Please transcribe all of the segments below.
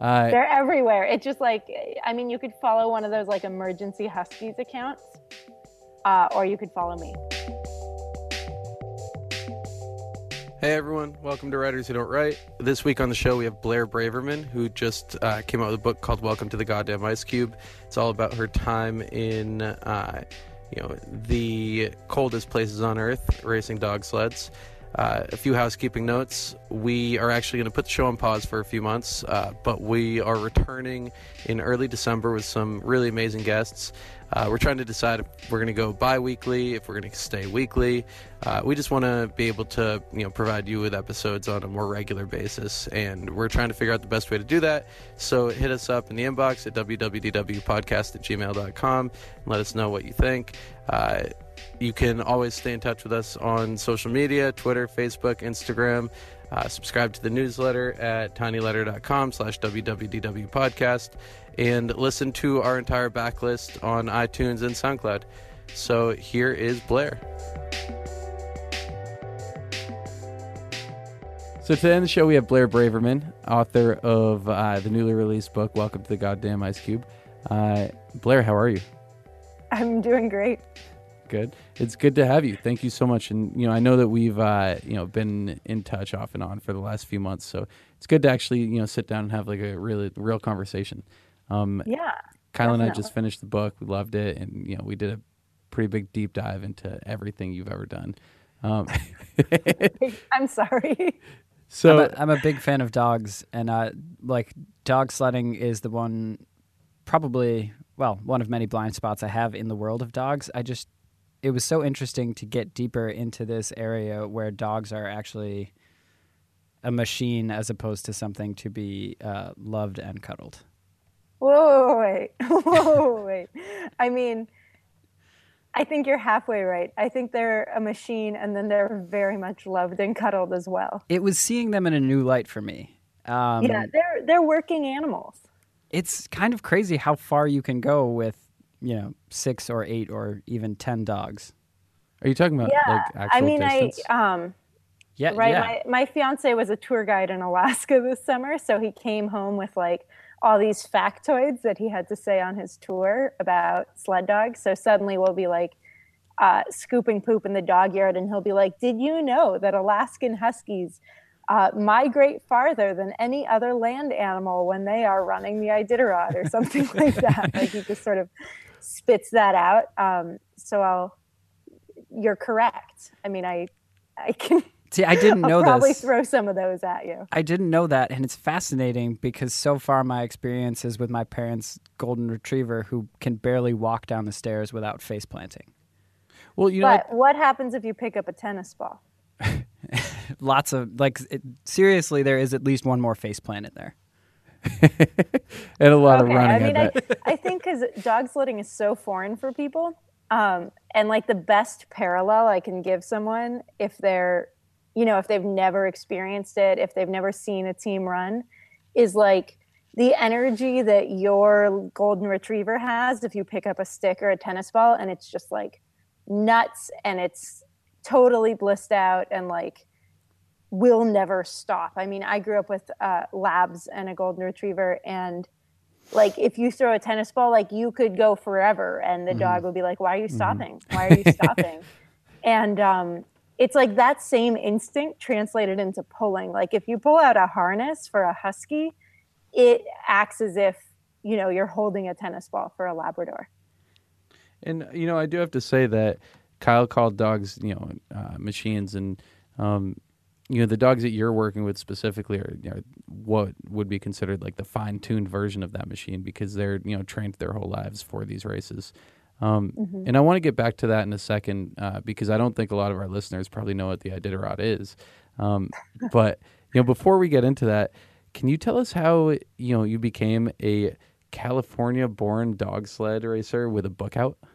Uh, They're everywhere. It's just like, I mean, you could follow one of those like emergency Huskies accounts, uh, or you could follow me. Hey everyone, welcome to Writers Who Don't Write. This week on the show we have Blair Braverman, who just uh, came out with a book called Welcome to the Goddamn Ice Cube. It's all about her time in, uh, you know, the coldest places on Earth, racing dog sleds. Uh, a few housekeeping notes. We are actually going to put the show on pause for a few months, uh, but we are returning in early December with some really amazing guests. Uh, we're trying to decide if we're going to go bi-weekly, if we're going to stay weekly. Uh, we just want to be able to, you know, provide you with episodes on a more regular basis, and we're trying to figure out the best way to do that. So hit us up in the inbox at www.podcast at gmail.com and let us know what you think. You can always stay in touch with us on social media, Twitter, Facebook, Instagram. Uh, subscribe to the newsletter at tinyletter.com slash www podcast and listen to our entire backlist on iTunes and SoundCloud. So here is Blair. So to end the show, we have Blair Braverman, author of uh, the newly released book "Welcome to the Goddamn Ice Cube." Uh, Blair, how are you? I'm doing great. Good. It's good to have you. Thank you so much. And you know, I know that we've uh, you know been in touch off and on for the last few months, so it's good to actually you know sit down and have like a really real conversation. Um, Yeah. Kyle and I just finished the book. We loved it, and you know, we did a pretty big deep dive into everything you've ever done. Um, I'm sorry. so I'm, a, I'm a big fan of dogs, and uh, like dog sledding is the one, probably well, one of many blind spots I have in the world of dogs. I just, it was so interesting to get deeper into this area where dogs are actually a machine as opposed to something to be uh, loved and cuddled. Whoa, wait. Whoa, wait. I mean, I think you're halfway right. I think they're a machine and then they're very much loved and cuddled as well. It was seeing them in a new light for me. Um, yeah, they're they're working animals. it's kind of crazy how far you can go with you know six or eight or even ten dogs. are you talking about Yeah. like actual I mean, distance? I um Yeah, right yeah. my my fiance was a tour guide in Alaska this summer, so he came home with like all these factoids that he had to say on his tour about sled dogs. So suddenly we'll be like uh, scooping poop in the dog yard, and he'll be like, "Did you know that Alaskan Huskies?" Uh, migrate farther than any other land animal when they are running the Iditarod or something like that. Like he just sort of spits that out. Um, so I'll, you're correct. I mean, I, I can See, I didn't know I'll probably this. throw some of those at you. I didn't know that, and it's fascinating because so far my experiences with my parents' golden retriever, who can barely walk down the stairs without face planting. well, you know, But what happens if you pick up a tennis ball? Lots of like, it, seriously, there is at least one more face plant in there. and a lot okay, of running. I mean, I I. I think because dog sledding is so foreign for people, um, and like the best parallel I can give someone if they're, you know, if they've never experienced it, if they've never seen a team run, is like the energy that your golden retriever has if you pick up a stick or a tennis ball and it's just like nuts and it's totally blissed out and like will never stop. I mean, I grew up with uh, labs and a golden retriever, and like if you throw a tennis ball, like you could go forever, and the dog would be like, "Why are you stopping? Why are you stopping?" and um, it's like that same instinct translated into pulling. Like if you pull out a harness for a husky, it acts as if you know you're holding a tennis ball for a Labrador. And you know, I do have to say that Kyle called dogs, you know, uh, machines, and um, you know, the dogs that you're working with specifically are you know, what would be considered like the fine-tuned version of that machine because they're you know trained their whole lives for these races. Um, And I want to get back to that in a second uh, because I don't think a lot of our listeners probably know what the Iditarod is. Um, but you know, before we get into that, can you tell us how you know you became a California-born dog sled racer with a book out?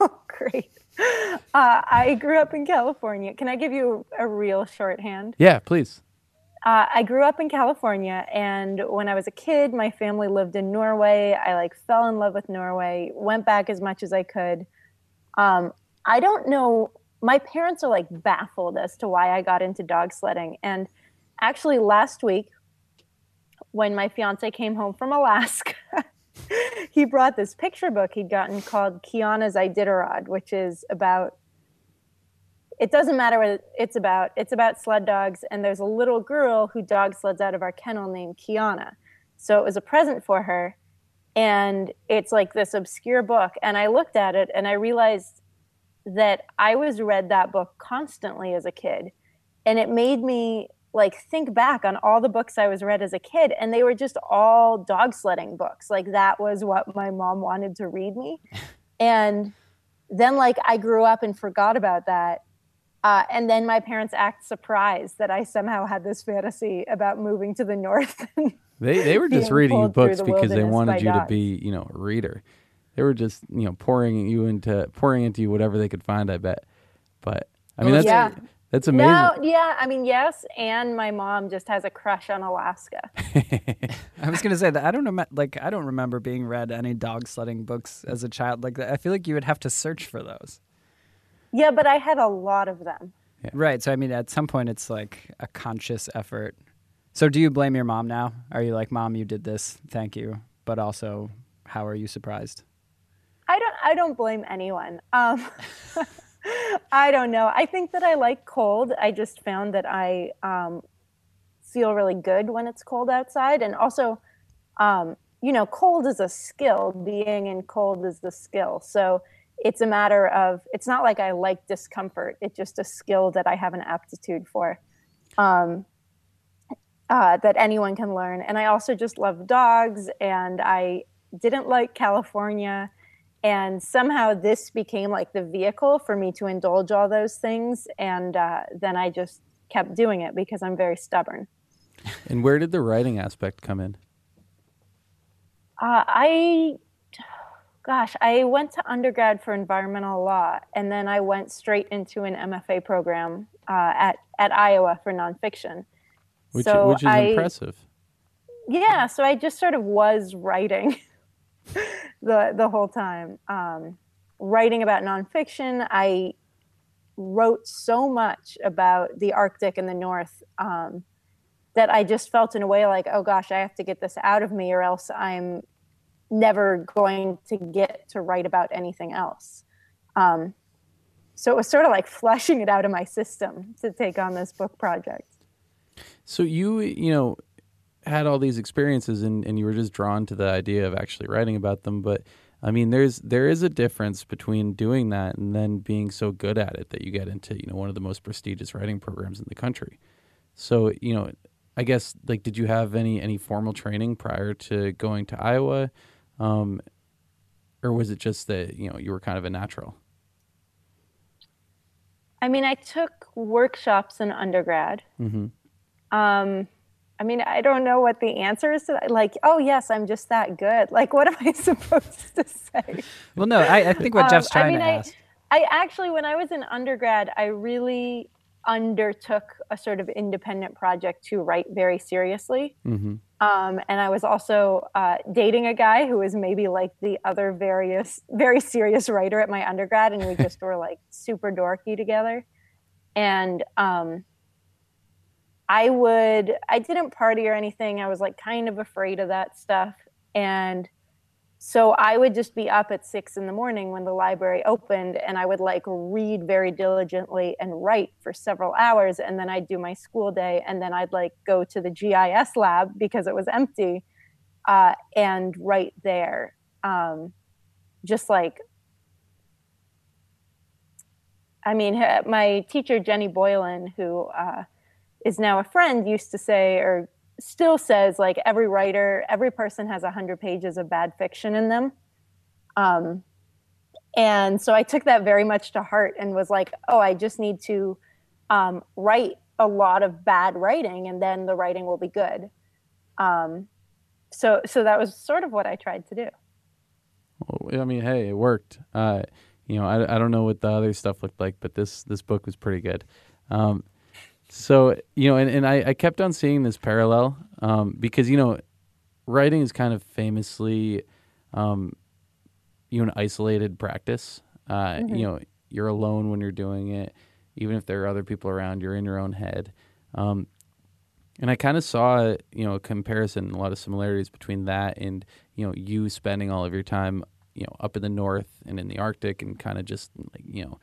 Oh great. Uh, I grew up in California. Can I give you a real shorthand? Yeah, please. Uh, I grew up in California, and when I was a kid, my family lived in Norway. I like fell in love with Norway. Went back as much as I could. Um, I don't know. My parents are like baffled as to why I got into dog sledding. And actually, last week, when my fiance came home from Alaska, he brought this picture book he'd gotten called Kiana's Iditarod, which is about. It doesn't matter what it's about. It's about sled dogs, and there's a little girl who dog sleds out of our kennel named Kiana. So it was a present for her, and it's like this obscure book. And I looked at it, and I realized that I was read that book constantly as a kid, and it made me like think back on all the books I was read as a kid and they were just all dog sledding books. Like that was what my mom wanted to read me. and then like I grew up and forgot about that. Uh, and then my parents act surprised that I somehow had this fantasy about moving to the north. they they were just reading you books the because they wanted you to be, you know, a reader. They were just, you know, pouring you into pouring into you whatever they could find, I bet. But I mean Well, that's yeah. That's amazing. no, yeah, I mean, yes. And my mom just has a crush on Alaska. I was gonna say that I don't know, like I don't remember being read any dog sledding books as a child. Like. I feel like you would have to search for those. Yeah, but I had a lot of them. Right. So I mean, at some point, it's like a conscious effort. So do you blame your mom now? Are you like, mom, you did this, thank you, but also, how are you surprised? I don't I don't blame anyone. Um, I don't know. I think that I like cold. I just found that I um, feel really good when it's cold outside, and also, um, you know, cold is a skill. Being in cold is the skill. So it's a matter of. It's not like I like discomfort. It's just a skill that I have an aptitude for. Um, uh, that anyone can learn. And I also just love dogs, and I didn't like California. And somehow this became like the vehicle for me to indulge all those things. And uh, then I just kept doing it because I'm very stubborn. And where did the writing aspect come in? Uh, I, gosh, I went to undergrad for environmental law, and then I went straight into an MFA program uh, at at Iowa for nonfiction. Which So which is I- impressive. yeah so i just sort of was writing the the whole time. Um, writing about nonfiction i wrote so much about the arctic and the north um, that i just felt in a way like oh gosh i have to get this out of me or else i'm never going to get to write about anything else. Um, so it was sort of like flushing it out of my system to take on this book project. So you you know had all these experiences and, and you were just drawn to the idea of actually writing about them, but I mean there's there is a difference between doing that and then being so good at it that you get into, you know, one of the most prestigious writing programs in the country. So, you know, I guess like did you have any any formal training prior to going to Iowa? Um or was it just that, you know, you were kind of a natural? I mean, I took workshops in undergrad. Mhm. Um, I mean, I don't know what the answer is to that. Like, oh, yes, I'm just that good. Like, what am I supposed to say? Well, no, I, I think what Um, Jeff's I trying mean, to I, ask. I actually, when I was in undergrad, I really undertook a sort of independent project to write very seriously. Mhm. Um, and I was also uh, dating a guy who was maybe like the other various, very serious writer at my undergrad, and we just were like super dorky together. And um, I would, I didn't party or anything. I was like kind of afraid of that stuff, and so I would just be up at six in the morning when the library opened, and I would like read very diligently and write for several hours, and then I'd do my school day, and then I'd like go to the GIS lab because it was empty, uh, and write there, um, just like. I mean, my teacher Jenny Boylan, who uh, is now a friend, used to say, or still says like every writer every person has 100 pages of bad fiction in them um, and so i took that very much to heart and was like oh i just need to um, write a lot of bad writing and then the writing will be good um, so so that was sort of what i tried to do Well, I mean, hey, it worked. Uh, you know, I, I don't know what the other stuff looked like, but this this book was pretty good. Um, so you know, and, and I, I kept on seeing this parallel um, because you know, writing is kind of famously, um, you know, an isolated practice. Uh, You know, you're alone when you're doing it, even if there are other people around. You're in your own head. Um, And I kind of saw, you know, a comparison, a lot of similarities between that and, you know, you spending all of your time, you know, up in the north and in the Arctic and kind of just, like, you know,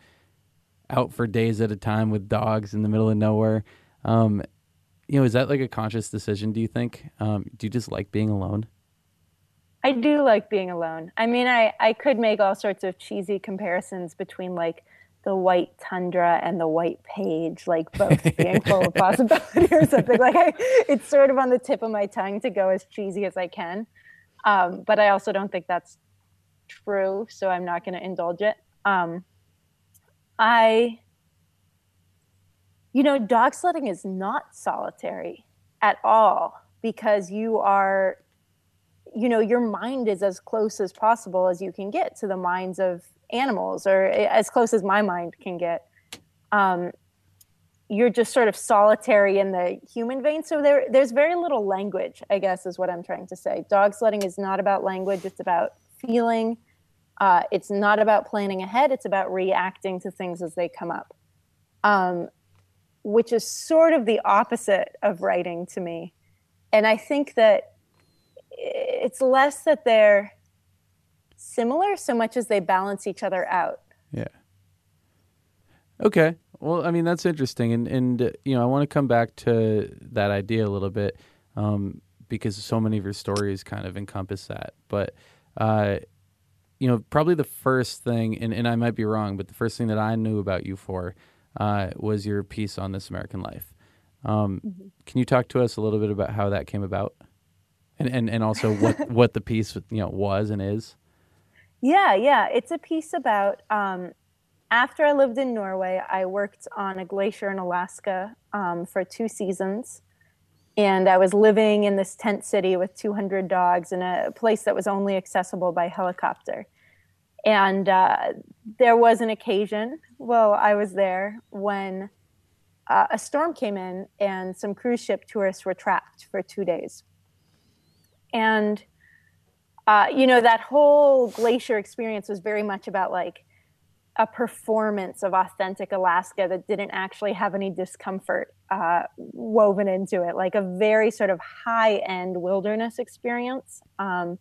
out for days at a time with dogs in the middle of nowhere. Um, you know, is that like a conscious decision, do you think? Um, do you just like being alone? I do like being alone. I mean, I, I could make all sorts of cheesy comparisons between like the white tundra and the white page, like both being full of possibility or something. Like I, it's sort of on the tip of my tongue to go as cheesy as I can. Um, but I also don't think that's true, so I'm not going to indulge it. Um, I, you know, dog sledding is not solitary at all because you are you know your mind is as close as possible as you can get to the minds of animals or as close as my mind can get. Um, you're just sort of solitary in the human vein. So there there's very little language i guess is what i'm trying to say. Dog sledding is not about language. It's about feeling uh, it's not about planning ahead it's about reacting to things as they come up um, which is sort of the opposite of writing to me and i think that it's less that they're similar so much as they balance each other out. Yeah. Okay. Well, I mean that's interesting, and and uh, you know I want to come back to that idea a little bit um, because so many of your stories kind of encompass that. But uh, you know, probably the first thing, and, and I might be wrong, but the first thing that I knew about you for uh, was your piece on This American Life. Um, mm-hmm. Can you talk to us a little bit about how that came about? and and, and also what what the piece you know was and is yeah yeah it's a piece about um, after i lived in norway i worked on a glacier in alaska um, for two seasons and i was living in this tent city with 200 dogs in a place that was only accessible by helicopter and uh, there was an occasion while i was there when uh, a storm came in and some cruise ship tourists were trapped for two days. And uh, you know that whole glacier experience was very much about like a performance of authentic alaska that didn't actually have any discomfort uh, woven into it like a very sort of high end wilderness experience. Um,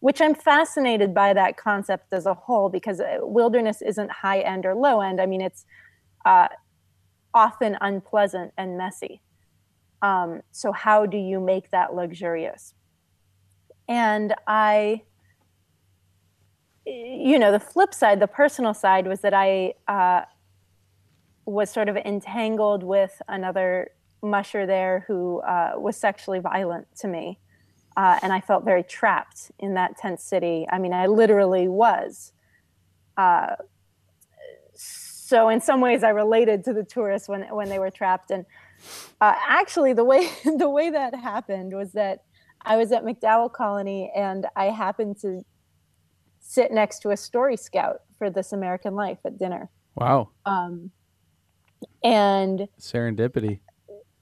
which i'm fascinated by that concept as a whole because uh, wilderness isn't high end or low end. I mean it's uh, often unpleasant and messy. Um, so how do you make that luxurious? And I, you know, the flip side, the personal side was that I uh, was sort of entangled with another musher there who uh, was sexually violent to me. Uh, and I felt very trapped in that tent city. I mean, I literally was. Uh, so in some ways, I related to the tourists when when they were trapped. And uh, actually, the way the way that happened was that I was at MacDowell Colony and I happened to sit next to a story scout for This American Life at dinner. Wow. Um, and serendipity.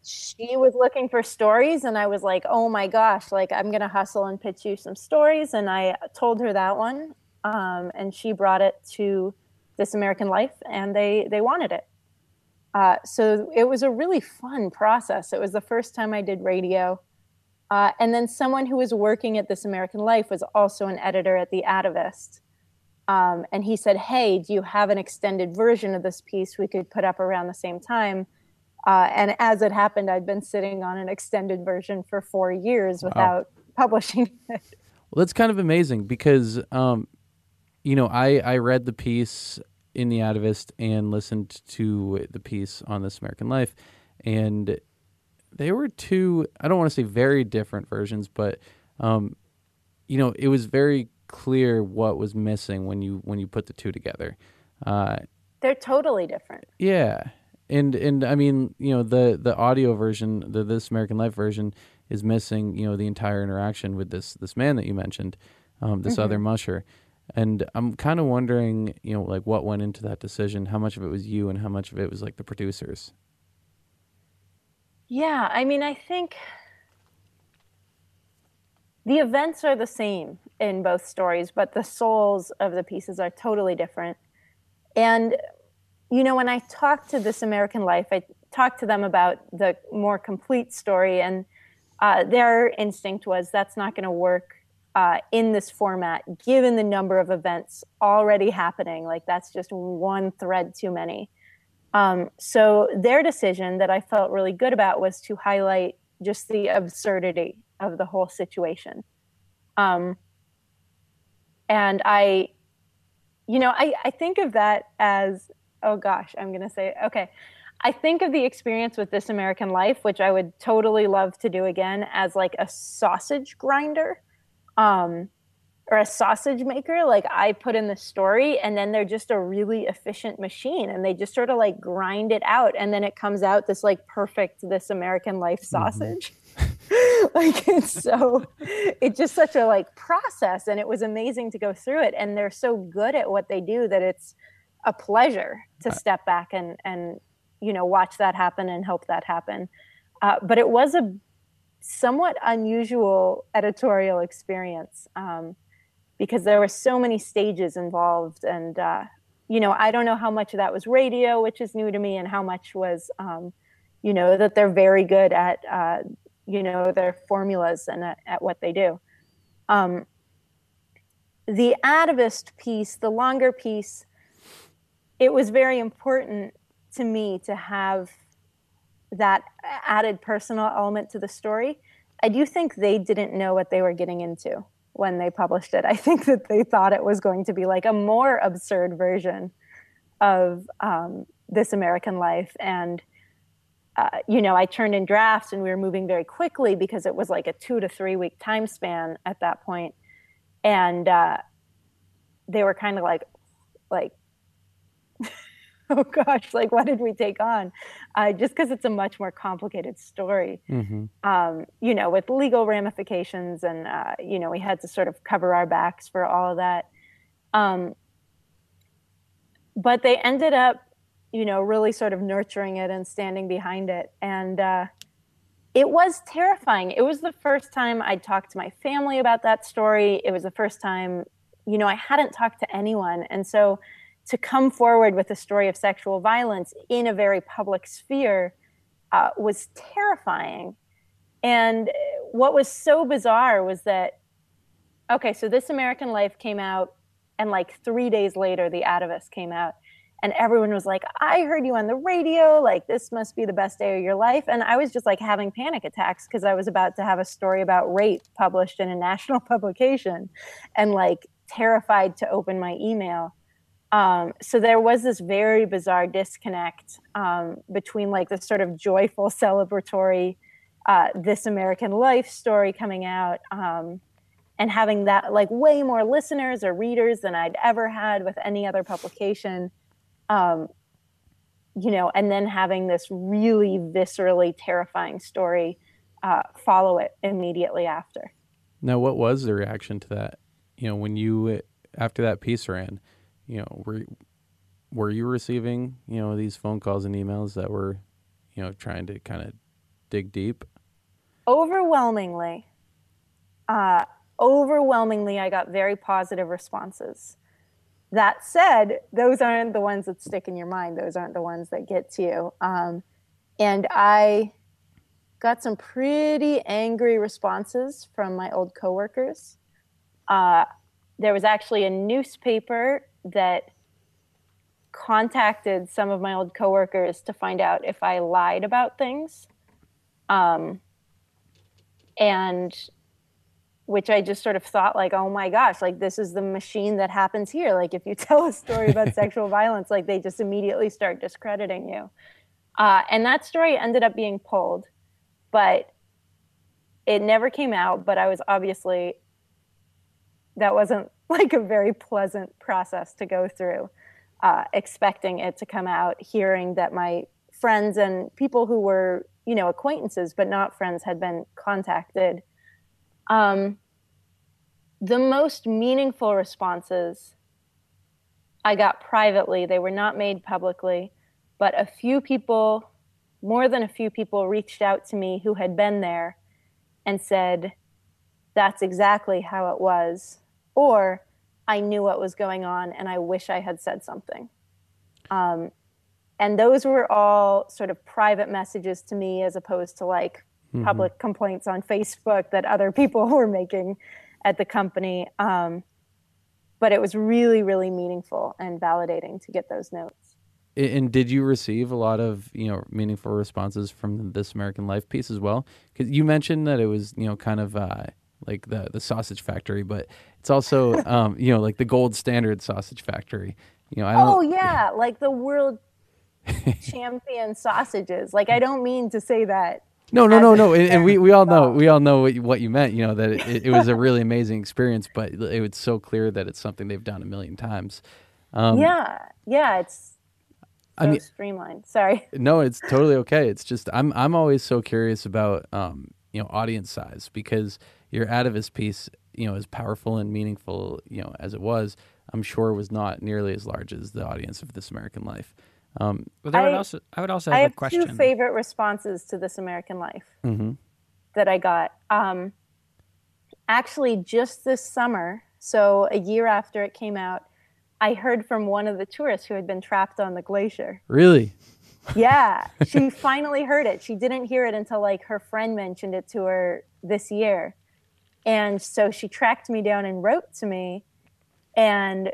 She was looking for stories, and I was like, "Oh my gosh! Like I'm gonna hustle and pitch you some stories." And I told her that one, um, and she brought it to This American Life, and they they wanted it. Uh, so it was a really fun process. It was the first time I did radio. Uh, and then someone who was working at This American Life was also an editor at The Atavist. Um, and he said, Hey, do you have an extended version of this piece we could put up around the same time? Uh, and as it happened, I'd been sitting on an extended version for four years without wow. publishing it. Well, that's kind of amazing because, um, you know, I, I read the piece in The Atavist and listened to the piece on This American Life. And they were two i don't want to say very different versions but um, you know it was very clear what was missing when you when you put the two together uh, they're totally different yeah and and i mean you know the the audio version the this american life version is missing you know the entire interaction with this this man that you mentioned um, this mm-hmm. other musher and i'm kind of wondering you know like what went into that decision how much of it was you and how much of it was like the producers yeah, I mean, I think the events are the same in both stories, but the souls of the pieces are totally different. And, you know, when I talked to This American Life, I talked to them about the more complete story, and uh, their instinct was that's not going to work uh, in this format, given the number of events already happening. Like that's just one thread too many. Um, so their decision that I felt really good about was to highlight just the absurdity of the whole situation. Um, and I, you know, I, I think of that as, oh gosh, I'm going to say, okay. I think of the experience with This American Life, which I would totally love to do again, as like a sausage grinder. Um, or a sausage maker like i put in the story and then they're just a really efficient machine and they just sort of like grind it out and then it comes out this like perfect this american life mm-hmm. sausage mm-hmm. like it's so it's just such a like process and it was amazing to go through it and they're so good at what they do that it's a pleasure to step back and and you know watch that happen and help that happen. Uh, but it was a somewhat unusual editorial experience um, because there were so many stages involved and uh, you know i don't know how much of that was radio which is new to me and how much was um, you know that they're very good at uh, you know their formulas and at, at what they do. Um, the atavist piece the longer piece it was very important to me to have that added personal element to the story i do think they didn't know what they were getting into when they published it. I think that they thought it was going to be like a more absurd version of um, This American Life. And, uh, you know, I turned in drafts and we were moving very quickly because it was like a two to three week time span at that point. And uh, they were kind of like, like, oh gosh, like what did we take on? Uh, just because it's a much more complicated story, mm-hmm. um, you know, with legal ramifications, and uh, you know, we had to sort of cover our backs for all of that. Um, but they ended up, you know, really sort of nurturing it and standing behind it, and uh, it was terrifying. It was the first time I'd talked to my family about that story. It was the first time, you know, I hadn't talked to anyone, and so to come forward with a story of sexual violence in a very public sphere uh, was terrifying. And what was so bizarre was that, okay, so This American Life came out, and like three days later, The Atavist came out. And everyone was like, I heard you on the radio. Like, this must be the best day of your life. And I was just like having panic attacks because I was about to have a story about rape published in a national publication and like terrified to open my email um, so there was this very bizarre disconnect um, between like the sort of joyful celebratory uh, this american life story coming out um, and having that like way more listeners or readers than i'd ever had with any other publication. Um, you know and then having this really viscerally terrifying story uh, follow it immediately after. Now what was the reaction to that? You know when you after that piece ran you know, were were you receiving, you know, these phone calls and emails that were, you know, trying to kind of dig deep? Overwhelmingly. Uh, overwhelmingly, I got very positive responses. That said, those aren't the ones that stick in your mind. Those aren't the ones that get to you. Um, and I got some pretty angry responses from my old coworkers. Uh, there was actually a newspaper that contacted some of my old coworkers to find out if I lied about things. Um, and which I just sort of thought like, oh my gosh, like this is the machine that happens here. Like if you tell a story about sexual violence, like they just immediately start discrediting you. Uh, and that story ended up being pulled, but it never came out. But I was obviously that wasn't like a very pleasant process to go through, uh, expecting it to come out, hearing that my friends and people who were, you know, acquaintances but not friends had been contacted. Um, the most meaningful responses I got privately, they were not made publicly, but a few people, more than a few people, reached out to me who had been there and said, That's exactly how it was or I knew what was going on and I wish I had said something. Um, and those were all sort of private messages to me as opposed to like Mhm. public complaints on Facebook that other people were making at the company. Um, but it was really, really meaningful and validating to get those notes. And did you receive a lot of you know meaningful responses from this American Life piece as well? Because you mentioned that it was you know kind of uh, like the the sausage factory, but it's also um, you know like the gold standard sausage factory. You know, I don't. Oh yeah, like the world champion sausages. Like I don't mean to say that. No, no, no, no, and, and we we all know Oh. we all know what you, what you meant. You know that it, it was a really amazing experience, but it was so clear that it's something they've done a million times. Um, yeah, yeah, it's so I mean, streamlined. Sorry. no, it's totally okay. It's just I'm I'm always so curious about um, you know audience size because your Atavist piece, you know, as powerful and meaningful, you know, as it was, I'm sure was not nearly as large as the audience of This American Life. Um, Well, there would I- also I would also I have, have a question. two favorite responses to This American Life mhm. that I got. Um, actually, just this summer, so a year after it came out, I heard from one of the tourists who had been trapped on the glacier. Really? Yeah, she finally heard it. She didn't hear it until like her friend mentioned it to her this year. And so she tracked me down and wrote to me. And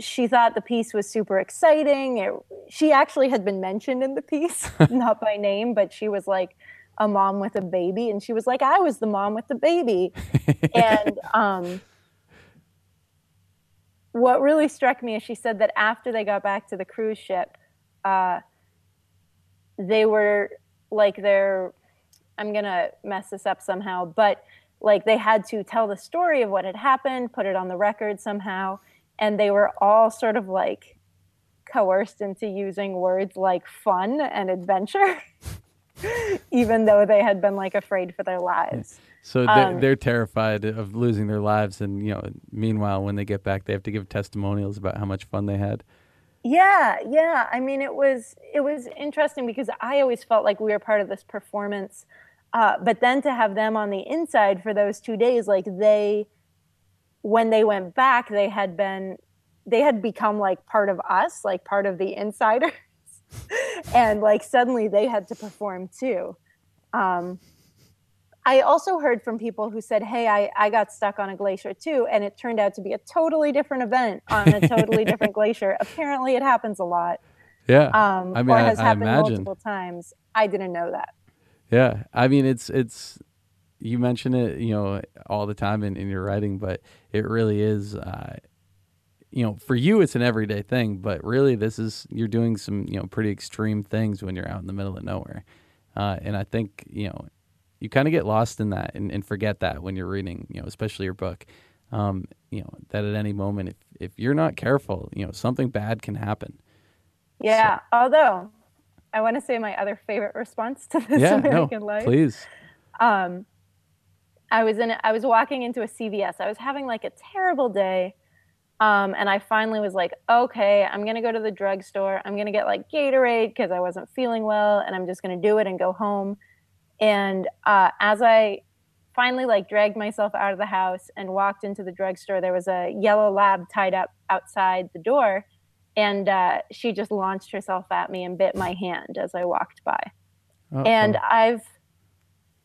she thought the piece was super exciting. It, she actually had been mentioned in the piece, not by name, but she was like a mom with a baby. And she was like, I was the mom with the baby. and um, what really struck me is she said that after they got back to the cruise ship, uh, they were like they're i'm gonna mess this up somehow but like they had to tell the story of what had happened put it on the record somehow and they were all sort of like coerced into using words like fun and adventure even though they had been like afraid for their lives So they're, Um, they're terrified of losing their lives, and you know, meanwhile, when they get back, they have to give testimonials about how much fun they had. Yeah, yeah. I mean, it was it was interesting because I always felt like we were part of this performance, uh, but then to have them on the inside for those two days, like they, when they went back, they had been, they had become like part of us, like part of the insiders, and like suddenly they had to perform too. Um, I also heard from people who said, Hey, I, I got stuck on a glacier too. And it turned out to be a totally different event on a totally different glacier. Apparently, it happens a lot Yeah, um, I mean, or I- has I happened imagine. multiple times. I didn't know that. Yeah. I mean, it's it's you mention it, you know, all the time in, in your writing, but it really is. Uh, you know, for you, it's an everyday thing, but really, this is you're doing some you know pretty extreme things when you're out in the middle of nowhere, uh, and I think you know you kind of get lost in that and, and forget that when you're reading, you know, especially your book. Um, you know that at any moment, if if you're not careful, you know something bad can happen. Yeah. Although, I want to say my other favorite response to this yeah, American no, life. please. um, I was in. I was walking into a CVS. I was having like a terrible day, um, and I finally was like, "Okay, I'm gonna go to the drugstore. I'm gonna get like Gatorade because I wasn't feeling well, and I'm just gonna do it and go home." And uh, as I finally like dragged myself out of the house and walked into the drugstore, there was a yellow lab tied up outside the door, and uh, she just launched herself at me and bit my hand as I walked by and Uh-oh. I've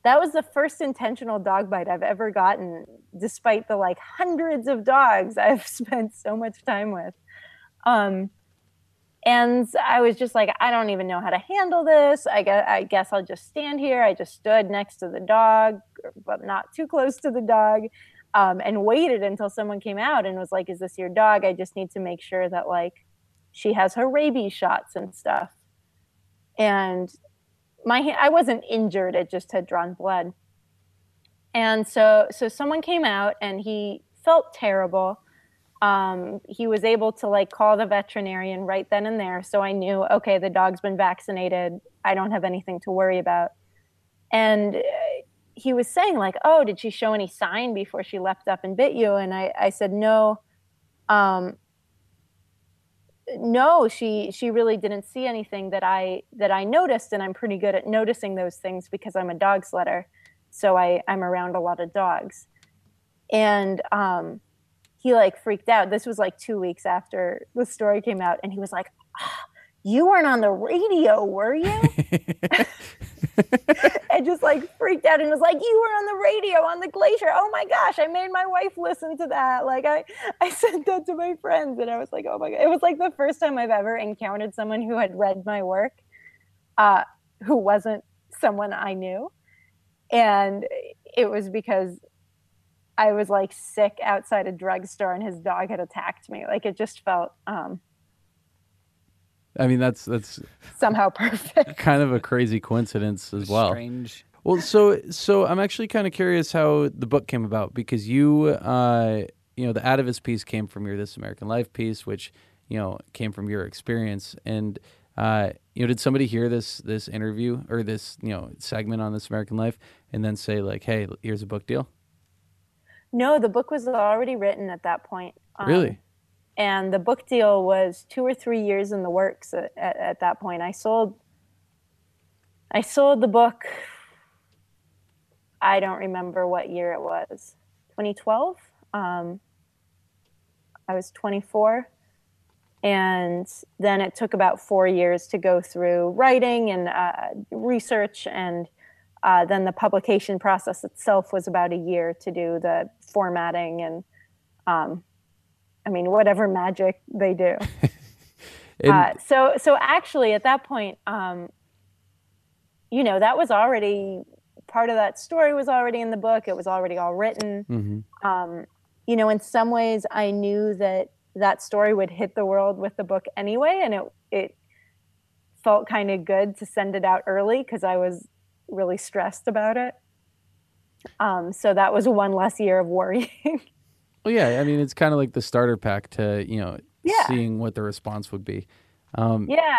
that was the first intentional dog bite I've ever gotten, despite the like hundreds of dogs I've spent so much time with. Um, and I was just like, I don't even know how to handle this. I guess, I guess I'll just stand here. I just stood next to the dog, but not too close to the dog, um, and waited until someone came out and was like, "Is this your dog? I just need to make sure that like she has her rabies shots and stuff." And my I wasn't injured; it just had drawn blood. And so, so someone came out, and he felt terrible. Um, he was able to like call the veterinarian right then and there, so I knew, okay, the dog's been vaccinated. I don't have anything to worry about. And uh, he was saying like, "Oh, did she show any sign before she leapt up and bit you?" And I, I said, "No." Um, no she she really didn't see anything that i that i noticed and i'm pretty good at noticing those things because i'm a dog sledder so i i'm around a lot of dogs. And um he like freaked out. This was like two weeks after the story came out and he was like ah, you weren't on the radio, were you? I just like freaked out and was like, you were on the radio on the glacier. Oh my gosh, I made my wife listen to that. Like I, I sent that to my friends and I was like, oh my God. It was like the first time I've ever encountered someone who had read my work, uh, who wasn't someone I knew. And it was because I was like sick outside a drugstore and his dog had attacked me. Like it just felt um, I mean, that's that's somehow perfect. kind of a crazy coincidence as well. Strange. Well, so so I'm actually kind of curious how the book came about because you, uh, you know, the Atavist piece came from your This American Life piece, which you know came from your experience, and uh, you know, did somebody hear this this interview or this you know segment on This American Life and then say like, hey, here's a book deal? No, the book was already written at that point. Um, Really? And the book deal was two or three years in the works at, at, at that point. I sold I sold the book I don't remember what year it was. 2012. Um, I was 24. And then it took about four years to go through writing and uh, research. And uh, then the publication process itself was about a year to do the formatting and, um, I mean, whatever magic they do. And, Uh, so so actually at that point um, you know that was already part of that story was already in the book it was already all written Mhm. um, you know in some ways i knew that that story would hit the world with the book anyway and it it felt kind of good to send it out early because i was really stressed about it um, so that was one less year of worrying Well, yeah, I mean, it's kind of like the starter pack to you know Yeah. seeing what the response would be. Um, Yeah,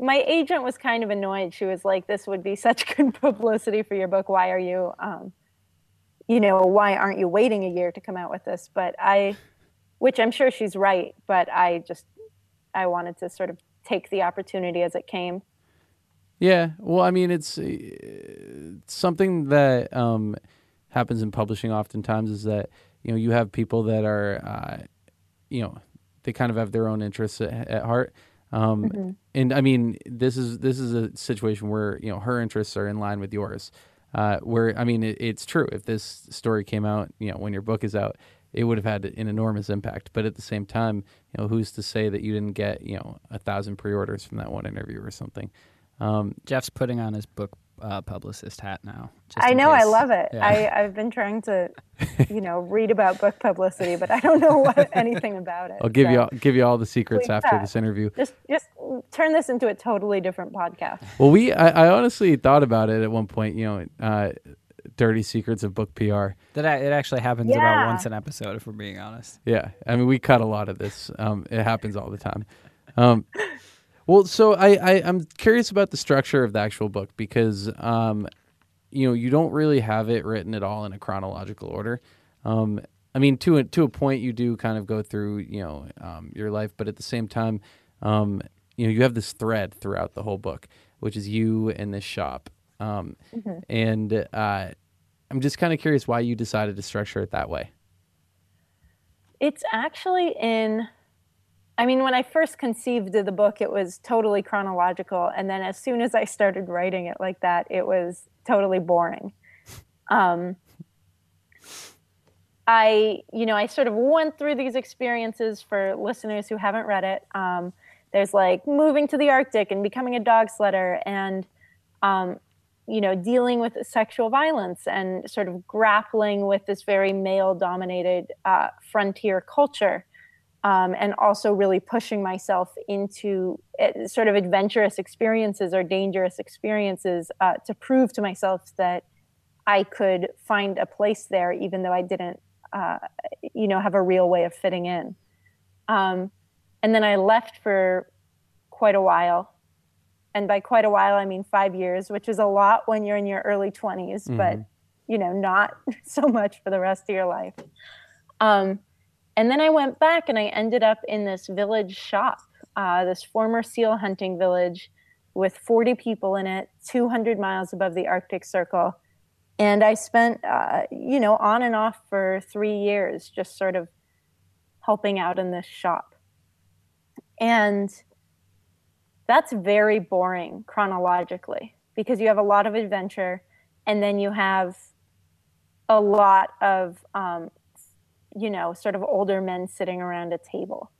my agent was kind of annoyed. She was like, "This would be such good publicity for your book. Why are you, um, you know, why aren't you waiting a year to come out with this?" But I, which I'm sure she's right, but I just I wanted to sort of take the opportunity as it came. Yeah, well, I mean, it's uh, something that um, happens in publishing oftentimes is that you know you have people that are uh, you know they kind of have their own interests at, at heart. Um, And I mean, this is this is a situation where you know her interests are in line with yours. Uh, where I mean, it, it's true. If this story came out, you know, when your book is out, it would have had an enormous impact. But at the same time, you know, who's to say that you didn't get you know a thousand pre-orders from that one interview or something? Um, Jeff's putting on his book uh, publicist hat now. just I in know, I love it. Yeah. I, I've been trying to, you know, read about book publicity, but I don't know what, anything about it. I'll give you all, give you all the secrets Please after pass. this interview. Just, just turn this into a totally different podcast. Well, we I, I honestly thought about it at one point. You know, uh, dirty secrets of book PR. That it actually happens Yeah. about once an episode, if we're being honest. Yeah, I mean, we cut a lot of this. Um, it happens all the time. Um, well, so I, I I'm curious about the structure of the actual book because um, you know you don't really have it written at all in a chronological order. Um, I mean, to a to a point, you do kind of go through you know um, your life, but at the same time, um, you know you have this thread throughout the whole book, which is you and this shop. Um, And uh, I'm just kind of curious why you decided to structure it that way. It's actually in. I mean, when I first conceived of the book, it was totally chronological, and then as soon as I started writing it like that, it was totally boring. Um, I, you know, I sort of went through these experiences for listeners who haven't read it. Um, there's like moving to the Arctic and becoming a dog sledder, and um, you know, dealing with sexual violence and sort of grappling with this very male dominated uh, frontier culture. Um, and also really pushing myself into uh, sort of adventurous experiences or dangerous experiences uh, to prove to myself that I could find a place there, even though I didn't, uh, you know, have a real way of fitting in. Um, and then I left for quite a while. And by quite a while i mean five years which is a lot when you're in your early 20s but you know not so much for the rest of your life. Um, and then i went back and i ended up in this village shop uh, this former seal hunting village with 40 people in it 200 miles above the arctic circle. And i spent uh, you know on and off for three years just sort of helping out in this shop. And that's very boring chronologically because you have a lot of adventure and then you have a lot of um, you know sort of older men sitting around a table.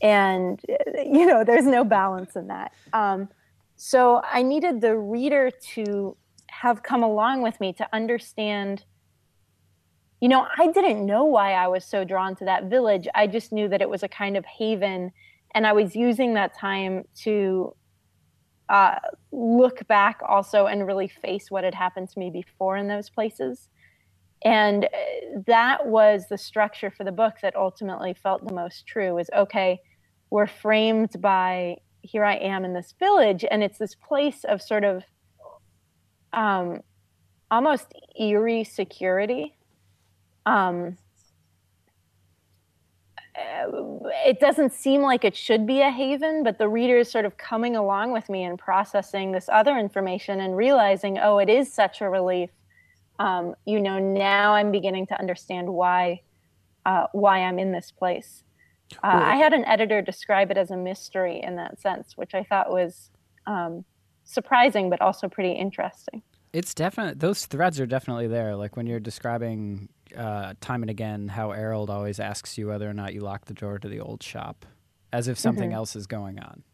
And you know there's no balance in that. Um, so i needed the reader to have come along with me to understand you know i didn't know why i was so drawn to that village. I just knew that it was a kind of haven. And i was using that time to uh, look back also and really face what had happened to me before in those places and uh, that was the structure for the book that ultimately felt the most true is okay we're framed by here i am in this village and it's this place of sort of um, almost eerie security um, uh, it doesn't seem like it should be a haven, but the reader is sort of coming along with me and processing this other information and realizing, oh, it is such a relief. Um, you know, now I'm beginning to understand why uh, why I'm in this place. Uh, I had an editor describe it as a mystery in that sense, which I thought was um, surprising, but also pretty interesting. It's definitely those threads are definitely there. Like when you're describing uh, time and again how Arild always asks you whether or not you lock the door to the old shop, as if something Mhm. else is going on.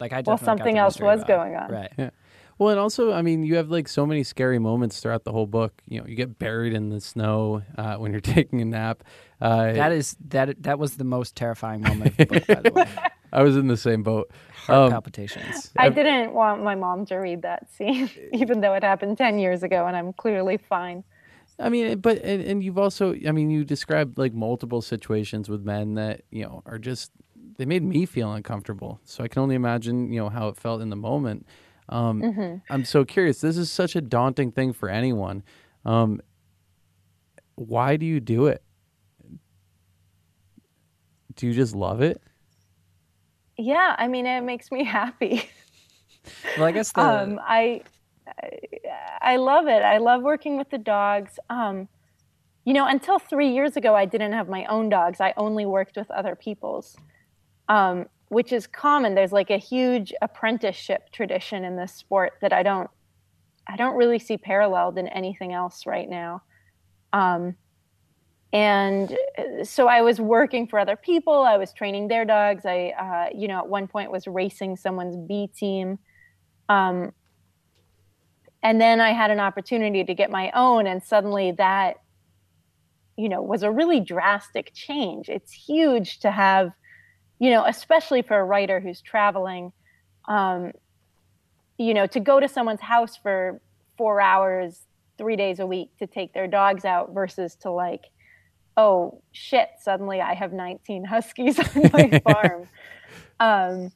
Like I Well, something else was going on. Right. Yeah. Well, and also, I mean, you have like so many scary moments throughout the whole book. You know, you get buried in the snow uh, when you're taking a nap. Uh, That is that that was the most terrifying moment of the book, by the way. I was in the same boat. Heart Um, palpitations. I didn't want my mom to read that scene, even though it happened 10 years ago and I'm clearly fine. I mean, but and, and you've also, I mean, you described like multiple situations with men that you know are just they made me feel uncomfortable. So I can only imagine, you know, how it felt in the moment. Um, hmm I'm so curious. This is such a daunting thing for anyone. Um, why do you do it? Do you just love it? Yeah, I mean, it makes me happy. Well, I guess the um, I, I I love it. I love working with the dogs. Um, you know, until three years ago, I didn't have my own dogs. I only worked with other people's, um, which is common. There's like a huge apprenticeship tradition in this sport that I don't, I don't really see paralleled in anything else right now. Um, and uh, so I was working for other people. I was training their dogs. I, uh, you know, at one point was racing someone's B team. Um, and then I had an opportunity to get my own, and suddenly that, you know, was a really drastic change. It's huge to have, you know, especially for a writer who's traveling, um, you know, to go to someone's house for four hours, three days a week to take their dogs out versus to like, oh shit, suddenly I have 19 huskies on my farm. Um,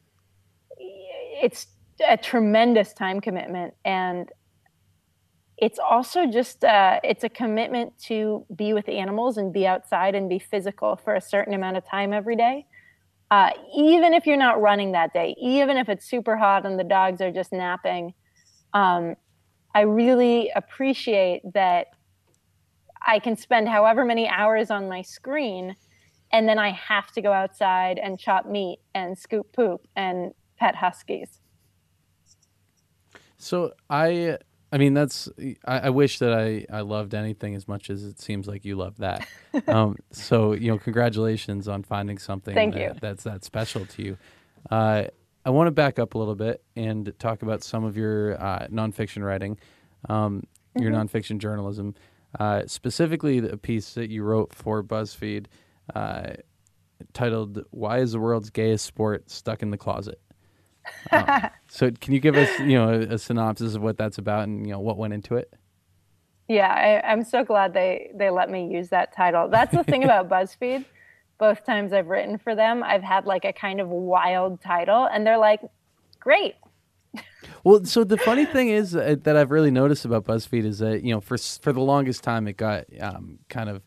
it's a tremendous time commitment and it's also just uh, it's a commitment to be with animals and be outside and be physical for a certain amount of time every day uh, even if you're not running that day even if it's super hot and the dogs are just napping um, i really appreciate that i can spend however many hours on my screen and then i have to go outside and chop meat and scoop poop and pet huskies. So I, I mean, that's. I, I wish that I I loved anything as much as it seems like you love that. um, so you know, congratulations on finding something Thank that, you. that's that special to you. Uh, I want to back up a little bit and talk about some of your uh, nonfiction writing, um, your Mm-hmm. nonfiction journalism, uh, specifically the piece that you wrote for BuzzFeed, uh, titled "Why Is the World's Gayest Sport Stuck in the Closet." Um, so, can you give us, you know, a, a synopsis of what that's about and you know what went into it? Yeah, I, I'm so glad they they let me use that title. That's the thing about BuzzFeed. Both times I've written for them, I've had like a kind of wild title, and they're like, "Great, Well, so the funny thing is uh, that I've really noticed about BuzzFeed is that you know for for the longest time it got um, kind of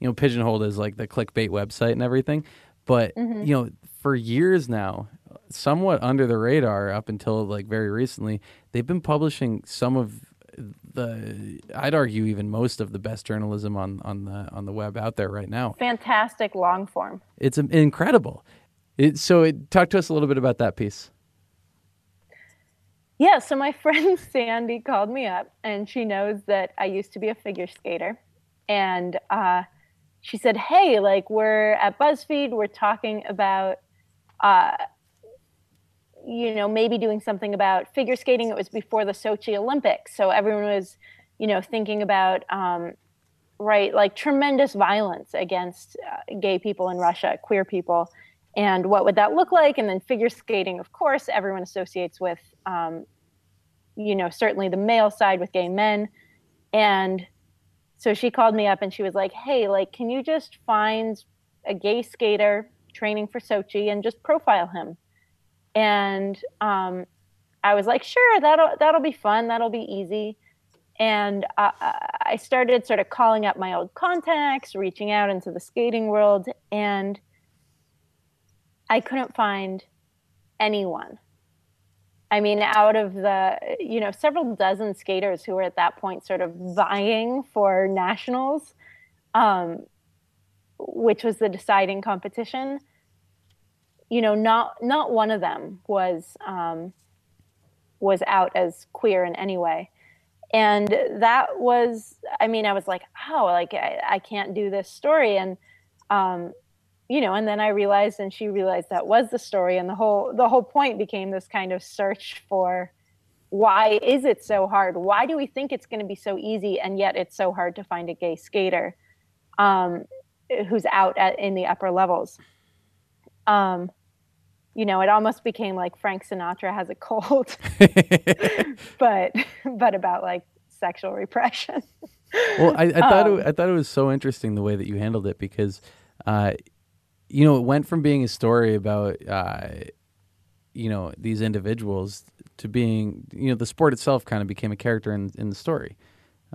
you know pigeonholed as like the clickbait website and everything, but you know for years now, somewhat under the radar up until like very recently, they've been publishing some of the I'd argue even most of the best journalism on on the on the web out there right now. fantastic long form." It's incredible. It, so it, talk to us a little bit about that piece. Yeah, so my friend Sandy called me up and she knows that I used to be a figure skater. And uh, she said, Hey, like we're at BuzzFeed, we're talking about, uh, you know, maybe doing something about figure skating. It was before the Sochi Olympics. So everyone was, you know, thinking about, um, right, like tremendous violence against uh, gay people in Russia, queer people and what would that look like and then figure skating of course everyone associates with um, you know certainly the male side with gay men and so she called me up and she was like hey like can you just find a gay skater training for sochi and just profile him and um, i was like sure that'll that'll be fun that'll be easy and i started sort of calling up my old contacts reaching out into the skating world and I couldn't find anyone. I mean, out of the, you know, several dozen skaters who were at that point sort of vying for nationals, um, which was the deciding competition, you know, not not one of them was um, was out as queer in any way. And that was, I mean, I was like, oh, like I, I can't do this story. And um, you know and then i realized and she realized that was the story and the whole the whole point became this kind of search for why is it so hard why do we think it's going to be so easy and yet it's so hard to find a gay skater um, who's out at, in the upper levels um, you know it almost became like frank sinatra has a cold but but about like sexual repression well i, I thought um, it, i thought it was so interesting the way that you handled it because uh, you know, it went from being a story about, uh, you know, these individuals to being, you know, the sport itself kind of became a character in, in the story.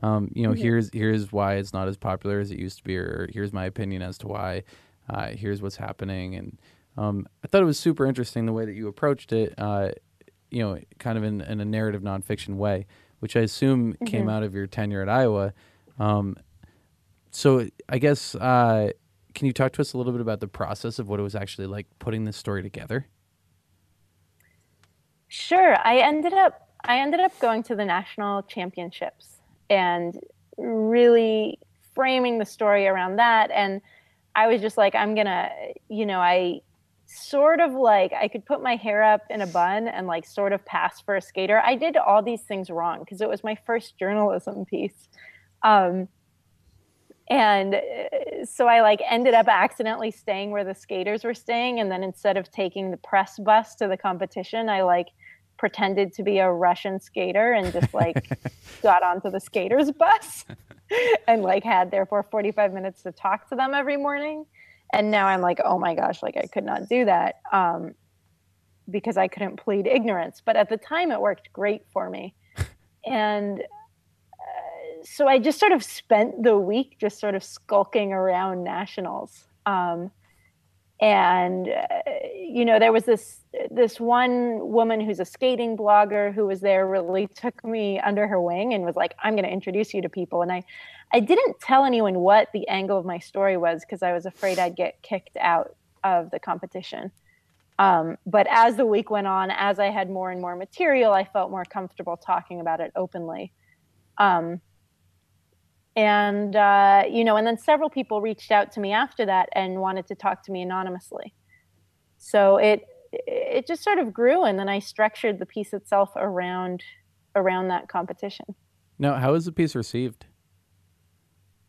Um, you know, mm-hmm. here's here's why it's not as popular as it used to be, or here's my opinion as to why. Uh, here's what's happening, and um, I thought it was super interesting the way that you approached it. Uh, you know, kind of in, in, a narrative nonfiction way, which I assume mm-hmm. came out of your tenure at Iowa. Um, so I guess uh, can you talk to us a little bit about the process of what it was actually like putting this story together? Sure. I ended up I ended up going to the national championships and really framing the story around that and I was just like I'm going to you know, I sort of like I could put my hair up in a bun and like sort of pass for a skater. I did all these things wrong because it was my first journalism piece. Um, and uh, so i like ended up accidentally staying where the skaters were staying and then instead of taking the press bus to the competition i like pretended to be a russian skater and just like got onto the skaters bus and like had therefore 45 minutes to talk to them every morning and now i'm like oh my gosh like i could not do that um, because i couldn't plead ignorance but at the time it worked great for me and so I just sort of spent the week just sort of skulking around nationals. Um, and uh, you know there was this this one woman who's a skating blogger who was there really took me under her wing and was like i'm going to introduce you to people and i i didn't tell anyone what the angle of my story was because i was afraid i'd get kicked out of the competition. Um, but as the week went on as i had more and more material i felt more comfortable talking about it openly. Um, and uh, you know and then several people reached out to me after that and wanted to talk to me anonymously. So it it just sort of grew and then i structured the piece itself around around that competition. Now how was the piece received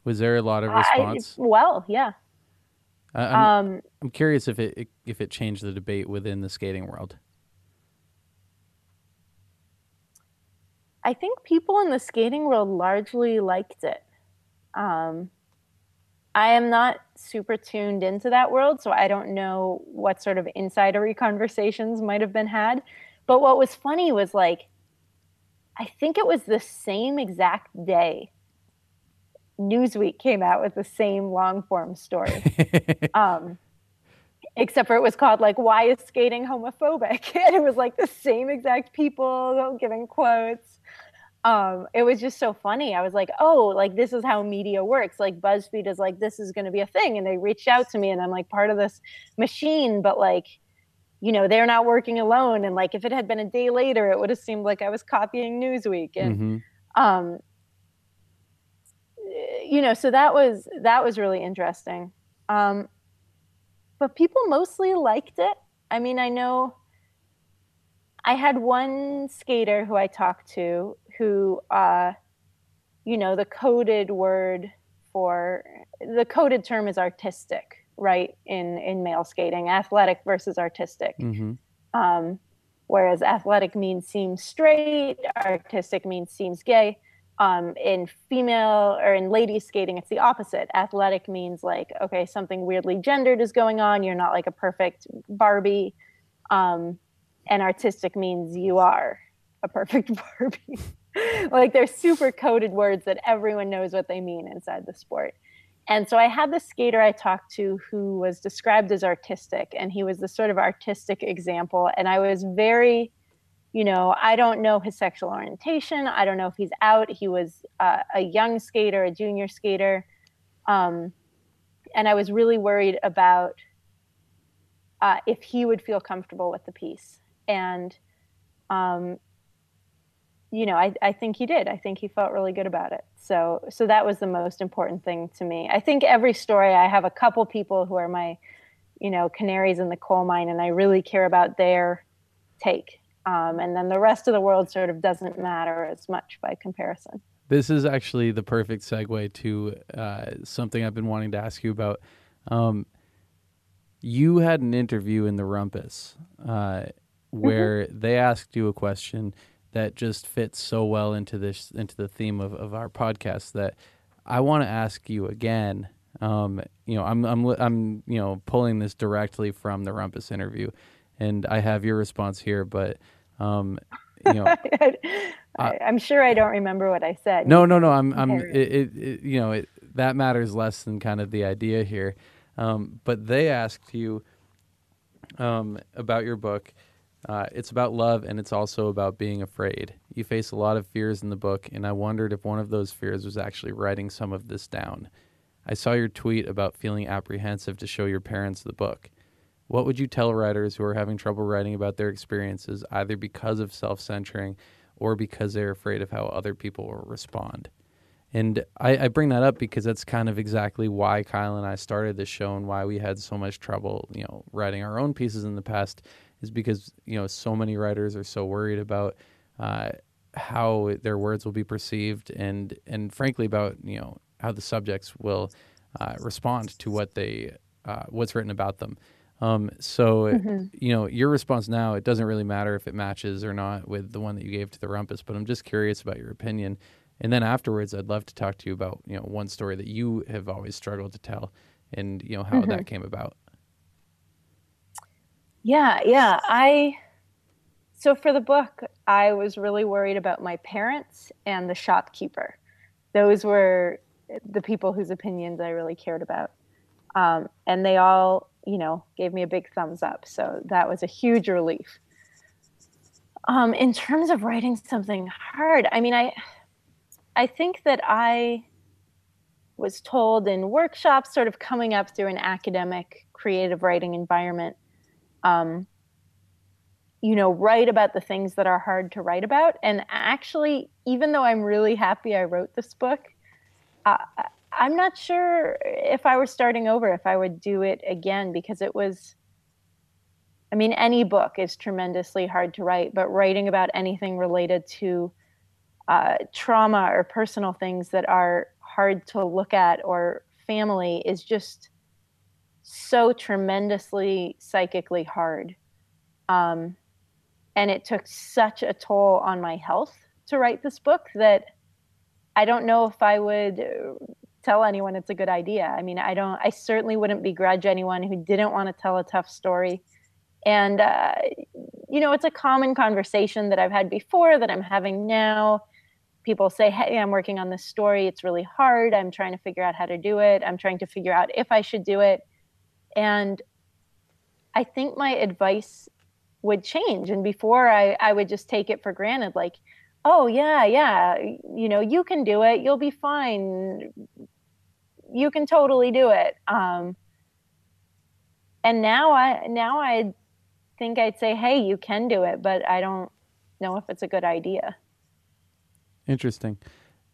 was there a lot of response I, well yeah I'm, um, I'm curious if it if it changed the debate within the skating world I think people in the skating world largely liked it. Um, I am not super tuned into that world, so I don't know what sort of insidery conversations might have been had. But what was funny was like, I think it was the same exact day Newsweek came out with the same long form story. um, except for it was called like why is skating homophobic and it was like the same exact people giving quotes um, it was just so funny. I was like, oh, like this is how media works. Like BuzzFeed is like, this is going to be a thing. And they reached out to me and I'm like part of this machine, but like, you know, they're not working alone. And like if it had been a day later, it would have seemed like I was copying Newsweek. And Mm-hmm. um you know so that was that was really interesting um but people mostly liked it i mean i know i had one skater who i talked to who uh you know the coded word for the coded term is artistic right in in male skating athletic versus artistic Mm-hmm. um, whereas athletic means seems straight, artistic means seems gay. Um, in female or in ladies skating, it's the opposite. Athletic means like, okay, something weirdly gendered is going on. You're not like a perfect Barbie. Um, and artistic means you are a perfect Barbie. like they're super coded words that everyone knows what they mean inside the sport. And so I had this skater I talked to who was described as artistic, and he was the sort of artistic example. And I was very, you know, I don't know his sexual orientation. I don't know if he's out. He was uh, a young skater, a junior skater. Um, and I was really worried about uh, if he would feel comfortable with the piece. And, um, you know, I, I think he did. I think he felt really good about it. So, so that was the most important thing to me. I think every story, I have a couple people who are my, you know, canaries in the coal mine, and I really care about their take. Um, and then the rest of the world sort of doesn't matter as much by comparison. This is actually the perfect segue to uh, something I've been wanting to ask you about. Um, you had an interview in the Rumpus uh, where they asked you a question that just fits so well into this into the theme of, of our podcast that I want to ask you again. Um, you know, I'm I'm I'm you know pulling this directly from the Rumpus interview, and I have your response here, but um, you know. I, I'm sure I don't remember what I said. No, no, no. I'm, I'm. It, it, it, you know, it, that matters less than kind of the idea here. Um, but they asked you um, about your book. Uh, it's about love, and it's also about being afraid. You face a lot of fears in the book, and I wondered if one of those fears was actually writing some of this down. I saw your tweet about feeling apprehensive to show your parents the book. What would you tell writers who are having trouble writing about their experiences, either because of self censoring or because they're afraid of how other people will respond? And I, I bring that up because that's kind of exactly why Kyle and I started this show and why we had so much trouble, you know, writing our own pieces in the past is because, you know, so many writers are so worried about uh, how their words will be perceived and, and frankly about, you know, how the subjects will uh, respond to what they, uh, what's written about them. Um, so, you know, your response now, it doesn't really matter if it matches or not with the one that you gave to the rumpus, but I'm just curious about your opinion. And then afterwards, I'd love to talk to you about, you know, one story that you have always struggled to tell and, you know, how that came about. Yeah, yeah. I so for the book, I was really worried about my parents and the shopkeeper. Those were the people whose opinions I really cared about. Um, and they all, you know, gave me a big thumbs up. So that was a huge relief. Um, in terms of writing something hard, I mean, I, I think that I was told in workshops, sort of coming up through an academic creative writing environment, um, you know, write about the things that are hard to write about. And actually, even though I'm really happy I wrote this book, uh, I'm not sure if I were starting over, if I would do it again, because it was. I mean, any book is tremendously hard to write, but writing about anything related to uh, trauma or personal things that are hard to look at or family is just so tremendously psychically hard. Um, and it took such a toll on my health to write this book that I don't know if I would tell anyone it's a good idea. I mean, I don't, I certainly wouldn't begrudge anyone who didn't want to tell a tough story. And, uh, you know, it's a common conversation that I've had before that I'm having now. People say, Hey, I'm working on this story. It's really hard. I'm trying to figure out how to do it. I'm trying to figure out if I should do it. And I think my advice would change. And before I, I would just take it for granted, like, oh, yeah, yeah, you know, you can do it. You'll be fine. You can totally do it. Um, and now I, now I think I'd say, hey, you can do it, but I don't know if it's a good idea. Interesting.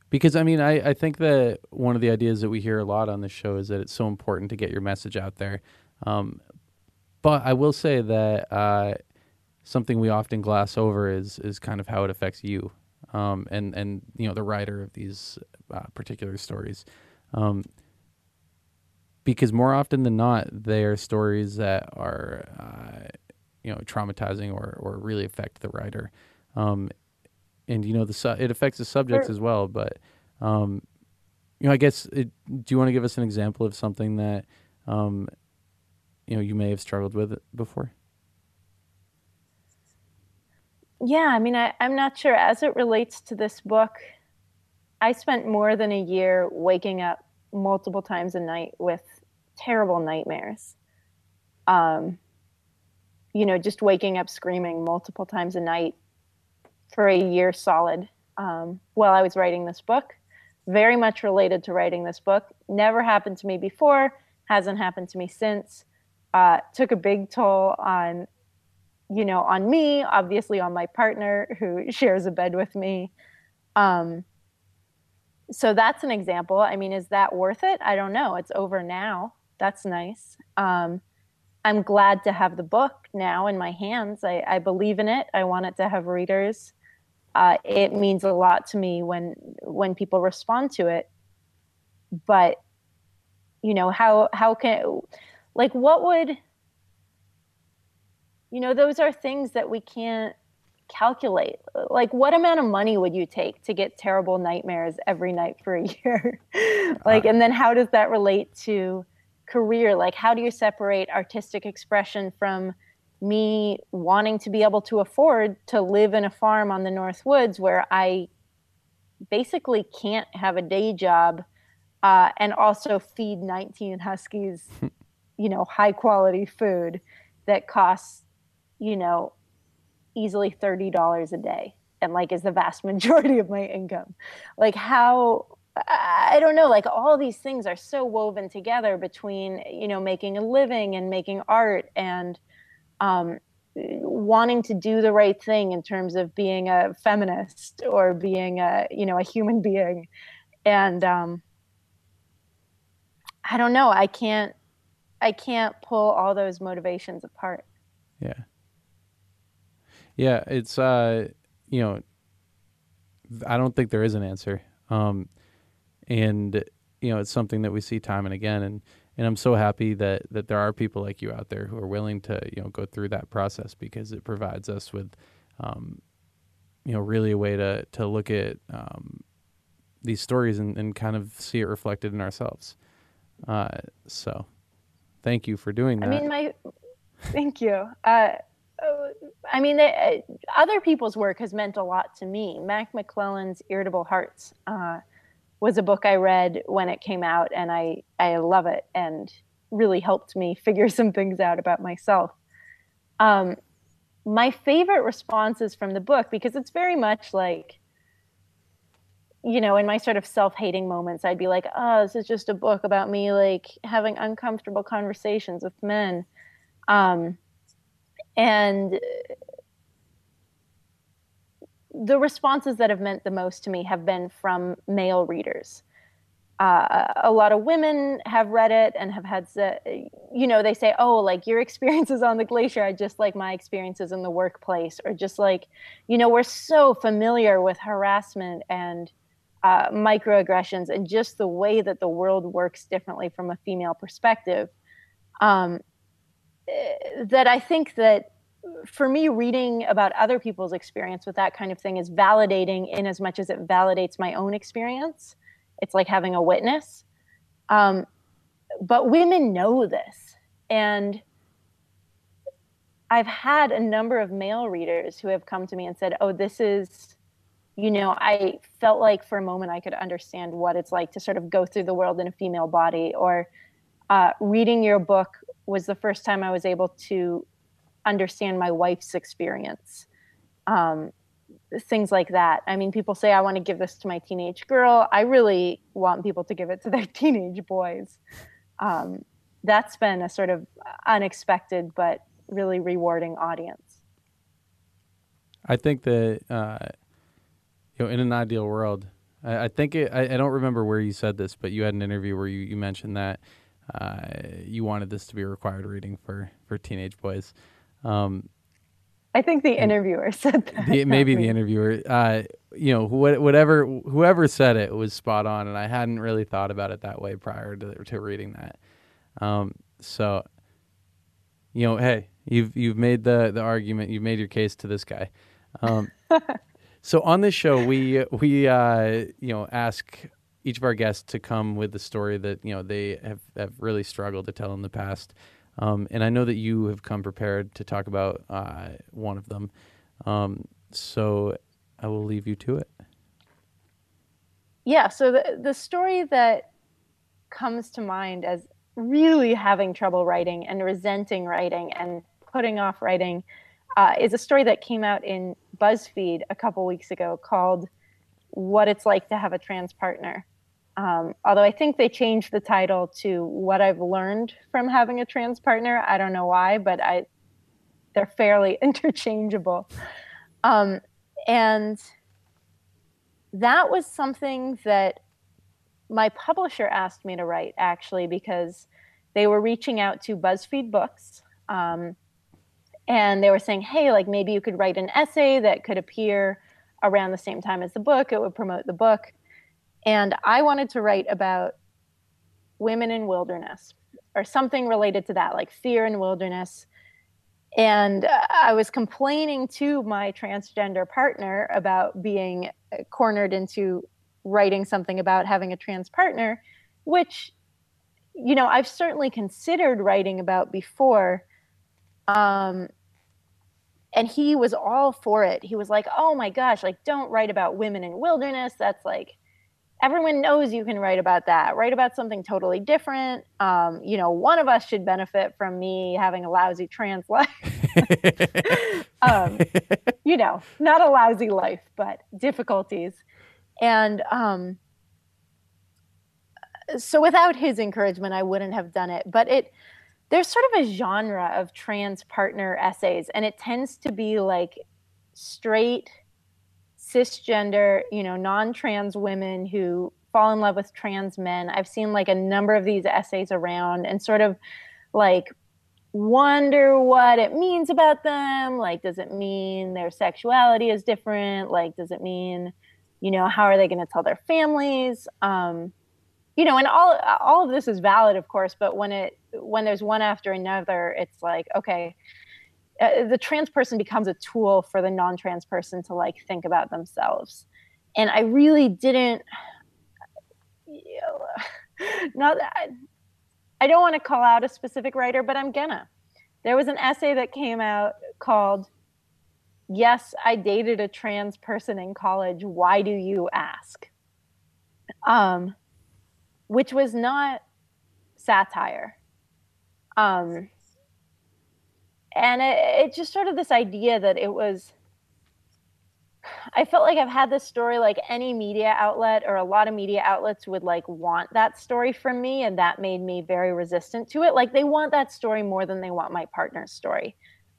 Because I mean, I, I think that one of the ideas that we hear a lot on this show is that it's so important to get your message out there. Um, but I will say that uh, something we often gloss over is is kind of how it affects you, um, and and you know the writer of these uh, particular stories. Um, because more often than not, they are stories that are, uh, you know, traumatizing or, or really affect the writer. Um, and you know, the su- it affects the subjects Sure. as well. But um, you know, I guess it, do you want to give us an example of something that um, you know you may have struggled with before? Yeah, I mean, I, I'm not sure. As it relates to this book, I spent more than a year waking up multiple times a night with terrible nightmares. Um, you know, just waking up screaming multiple times a night for a year solid um, while I was writing this book. Very much related to writing this book. Never happened to me before, hasn't happened to me since. Uh, took a big toll on you know, on me, obviously on my partner who shares a bed with me. Um, so that's an example. I mean, is that worth it? I don't know. It's over now. That's nice. Um, I'm glad to have the book now in my hands. I, I believe in it. I want it to have readers. Uh, it means a lot to me when when people respond to it. But you know how how can like what would you know those are things that we can't calculate. Like what amount of money would you take to get terrible nightmares every night for a year? Like and then how does that relate to career? Like how do you separate artistic expression from me wanting to be able to afford to live in a farm on the north woods where i basically can't have a day job uh, and also feed 19 huskies you know high quality food that costs you know, easily $30 a day and like is the vast majority of my income. Like how I don't know, like all these things are so woven together between, you know, making a living and making art and um, wanting to do the right thing in terms of being a feminist or being a, you know, a human being. And um, I don't know, I can't I can't pull all those motivations apart. Yeah. Yeah, it's uh, you know, I don't think there is an answer. Um, and you know, it's something that we see time and again, and and I'm so happy that that there are people like you out there who are willing to you know go through that process because it provides us with, um, you know, really a way to to look at um, these stories and, and kind of see it reflected in ourselves. Uh, so, thank you for doing that. I mean, my thank you. Uh, I mean, uh, other people's work has meant a lot to me. Mac McClelland's Irritable Hearts uh, was a book I read when it came out, and I I love it, and really helped me figure some things out about myself. Um, my favorite responses from the book because it's very much like you know, in my sort of self-hating moments, I'd be like, "Oh, this is just a book about me like having uncomfortable conversations with men." Um, and the responses that have meant the most to me have been from male readers. Uh, a lot of women have read it and have had, you know, they say, oh, like your experiences on the glacier are just like my experiences in the workplace, or just like, you know, we're so familiar with harassment and uh, microaggressions and just the way that the world works differently from a female perspective. Um, that I think that for me, reading about other people's experience with that kind of thing is validating in as much as it validates my own experience. It's like having a witness. Um, but women know this. And I've had a number of male readers who have come to me and said, Oh, this is, you know, I felt like for a moment I could understand what it's like to sort of go through the world in a female body. Or uh, reading your book was the first time I was able to understand my wife's experience. Um, things like that. I mean, people say, I want to give this to my teenage girl. I really want people to give it to their teenage boys. Um, that's been a sort of unexpected but really rewarding audience. I think that uh, you know, in an ideal world, I, I think it, I, I, don't remember where you said this, but you had an interview where you, you mentioned that uh, you wanted this to be a required reading for for teenage boys. Um, I think the interviewer said that. The, maybe the interviewer. Uh, you know, wh- whatever whoever said it was spot on, and I hadn't really thought about it that way prior to, to reading that. Um, so, you know, hey, you've you've made the the argument, you've made your case to this guy. Um, so on this show, we we uh, you know ask each of our guests to come with the story that you know they have have really struggled to tell in the past. Um, and I know that you have come prepared to talk about uh, one of them. Um, so I will leave you to it. Yeah. So the the story that comes to mind as really having trouble writing and resenting writing and putting off writing uh, is a story that came out in BuzzFeed a couple weeks ago called "What It's Like to Have a Trans Partner." Um, although I think they changed the title to "What I've Learned from Having a Trans Partner." I don't know why, but I they're fairly interchangeable. Um, and that was something that my publisher asked me to write actually because they were reaching out to BuzzFeed Books. Um, and they were saying, hey, like maybe you could write an essay that could appear around the same time as the book. It would promote the book. And I wanted to write about women in wilderness or something related to that, like fear in wilderness. And I was complaining to my transgender partner about being cornered into writing something about having a trans partner, which, you know, I've certainly considered writing about before. Um, and he was all for it. He was like, "Oh my gosh, like don't write about women in wilderness. That's like everyone knows you can write about that. Write about something totally different. Um, you know, one of us should benefit from me having a lousy trans life. um, you know, not a lousy life, but difficulties. And um, so without his encouragement, I wouldn't have done it. But it there's sort of a genre of trans partner essays, and it tends to be like straight cisgender, you know, non-trans women who fall in love with trans men. I've seen like a number of these essays around and sort of like wonder what it means about them. Like, does it mean their sexuality is different? Like, does it mean you know how are they going to tell their families um, you know and all all of this is valid of course but when it when there's one after another it's like okay uh, the trans person becomes a tool for the non-trans person to like think about themselves and i really didn't you know, not I, I don't want to call out a specific writer but i'm gonna there was an essay that came out called yes, I dated a trans person in college. Why do you ask? Um, which was not satire. Um, and it, it just sort of this idea that it was I felt like I've had this story like any media outlet or a lot of media outlets would like want that story from me and that made me very resistant to it. Like they want that story more than they want my partner's story.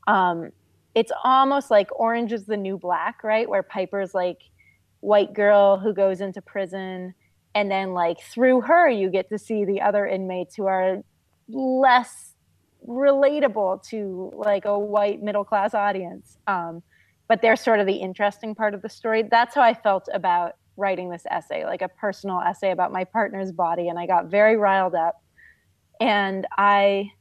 Um, it's almost like Orange is the New Black, right? Where Piper's like white girl who goes into prison and then like through her you get to see the other inmates who are less relatable to like a white middle class audience. Um, but they're sort of the interesting part of the story. That's how I felt about writing this essay, like a personal essay about my partner's body. And I got very riled up. And I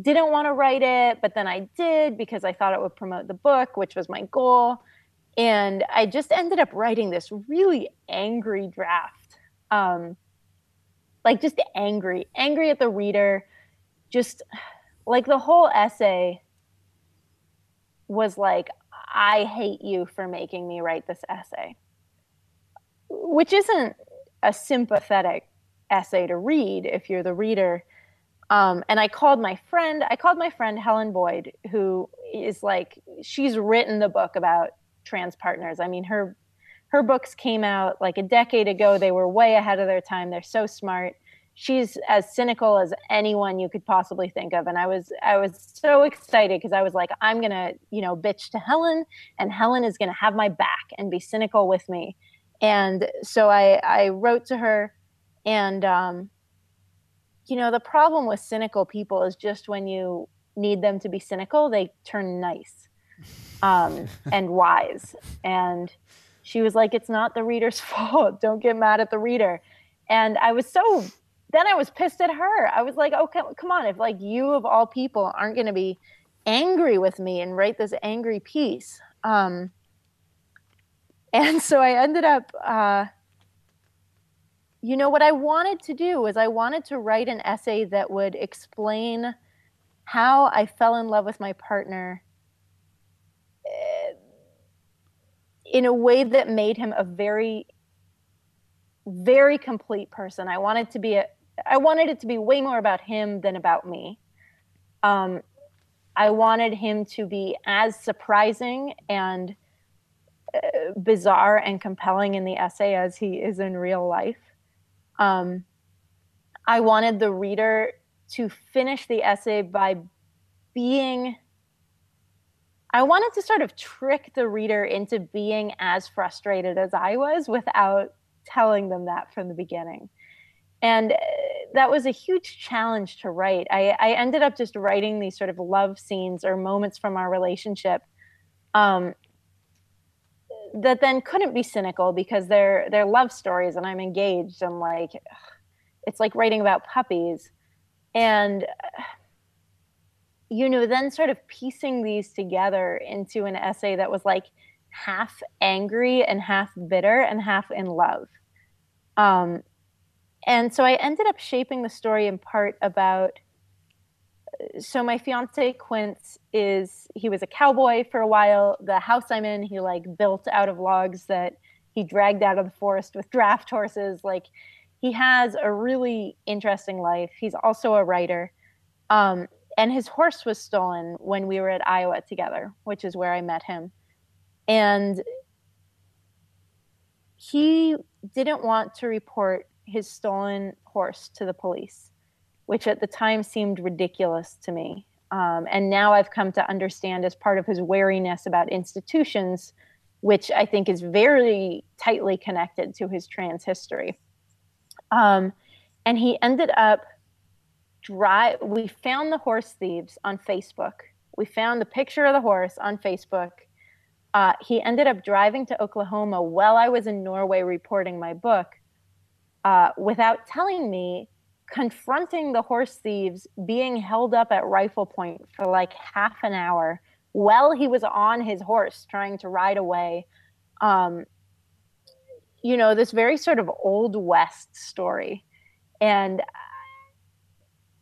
didn't want to write it, but then I did because I thought it would promote the book, which was my goal. And I just ended up writing this really angry draft. Um, like just angry, angry at the reader. Just like the whole essay was like, I hate you for making me write this essay, which isn't a sympathetic essay to read if you're the reader um, and I called my friend, I called my friend Helen Boyd, who is like, she's written the book about trans partners. I mean, her her books came out like a decade ago. They were way ahead of their time. They're so smart. She's as cynical as anyone you could possibly think of. And i was i was so excited because i was like i'm gonna you know bitch to helen and helen is gonna have my back and be cynical with me. And so i i wrote to her and um you know the problem with cynical people is just when you need them to be cynical they turn nice um and wise. And she was like it's not the reader's fault. Don't get mad at the reader. And i was so then I was pissed at her. I was like, okay, come on. If like you of all people aren't going to be angry with me and write this angry piece. Um, and so I ended up, uh, you know, what I wanted to do was I wanted to write an essay that would explain how I fell in love with my partner eh, in a way that made him a very very complete person. I wanted to be a, I wanted it to be way more about him than about me. Um, I wanted him to be as surprising and uh, bizarre and compelling in the essay as he is in real life. Um, I wanted the reader to finish the essay by being. I wanted to sort of trick the reader into being as frustrated as I was without telling them that from the beginning and uh, that was a huge challenge to write. I, I, ended up just writing these sort of love scenes or moments from our relationship um, that then couldn't be cynical because they're they're love stories and i'm engaged and like it's like writing about puppies. And you know then sort of piecing these together into an essay that was like half angry and half bitter and half in love. Um, and so I ended up shaping the story in part about. So my fiance Quince is he was a cowboy for a while. The house I'm in, he like built out of logs that he dragged out of the forest with draft horses. Like he has a really interesting life. He's also a writer. Um, and his horse was stolen when we were at Iowa together, which is where I met him. And he didn't want to report his stolen horse to the police, which at the time seemed ridiculous to me. Um, and now I've come to understand as part of his wariness about institutions, which I think is very tightly connected to his trans history. Um, and he ended up drive. We found the horse thieves on Facebook. We found the picture of the horse on Facebook. Uh, he ended up driving to Oklahoma while I was in Norway reporting my book uh, without telling me, confronting the horse thieves, being held up at rifle point for like half an hour while he was on his horse trying to ride away. Um, you know, this very sort of old west story. And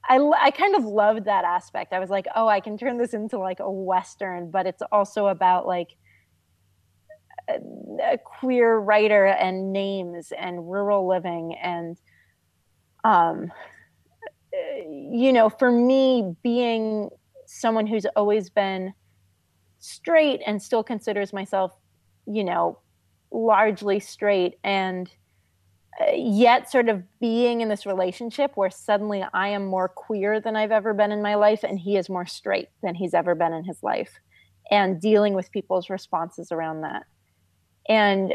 I, I kind of loved that aspect. I was like, oh, I can turn this into like a Western, but it's also about like a queer writer and names and rural living and um you know for me being someone who's always been straight and still considers myself you know largely straight and uh, yet sort of being in this relationship where suddenly I am more queer than I've ever been in my life and he is more straight than he's ever been in his life and dealing with people's responses around that and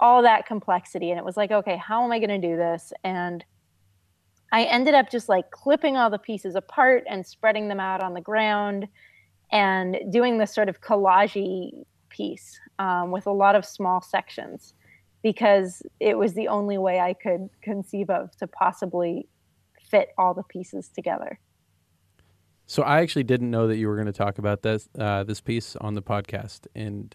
all that complexity. And it was like, okay, how am I going to do this? And I ended up just like clipping all the pieces apart and spreading them out on the ground and doing this sort of collage piece um, with a lot of small sections because it was the only way I could conceive of to possibly fit all the pieces together. So I actually didn't know that you were going to talk about this uh, this piece on the podcast, and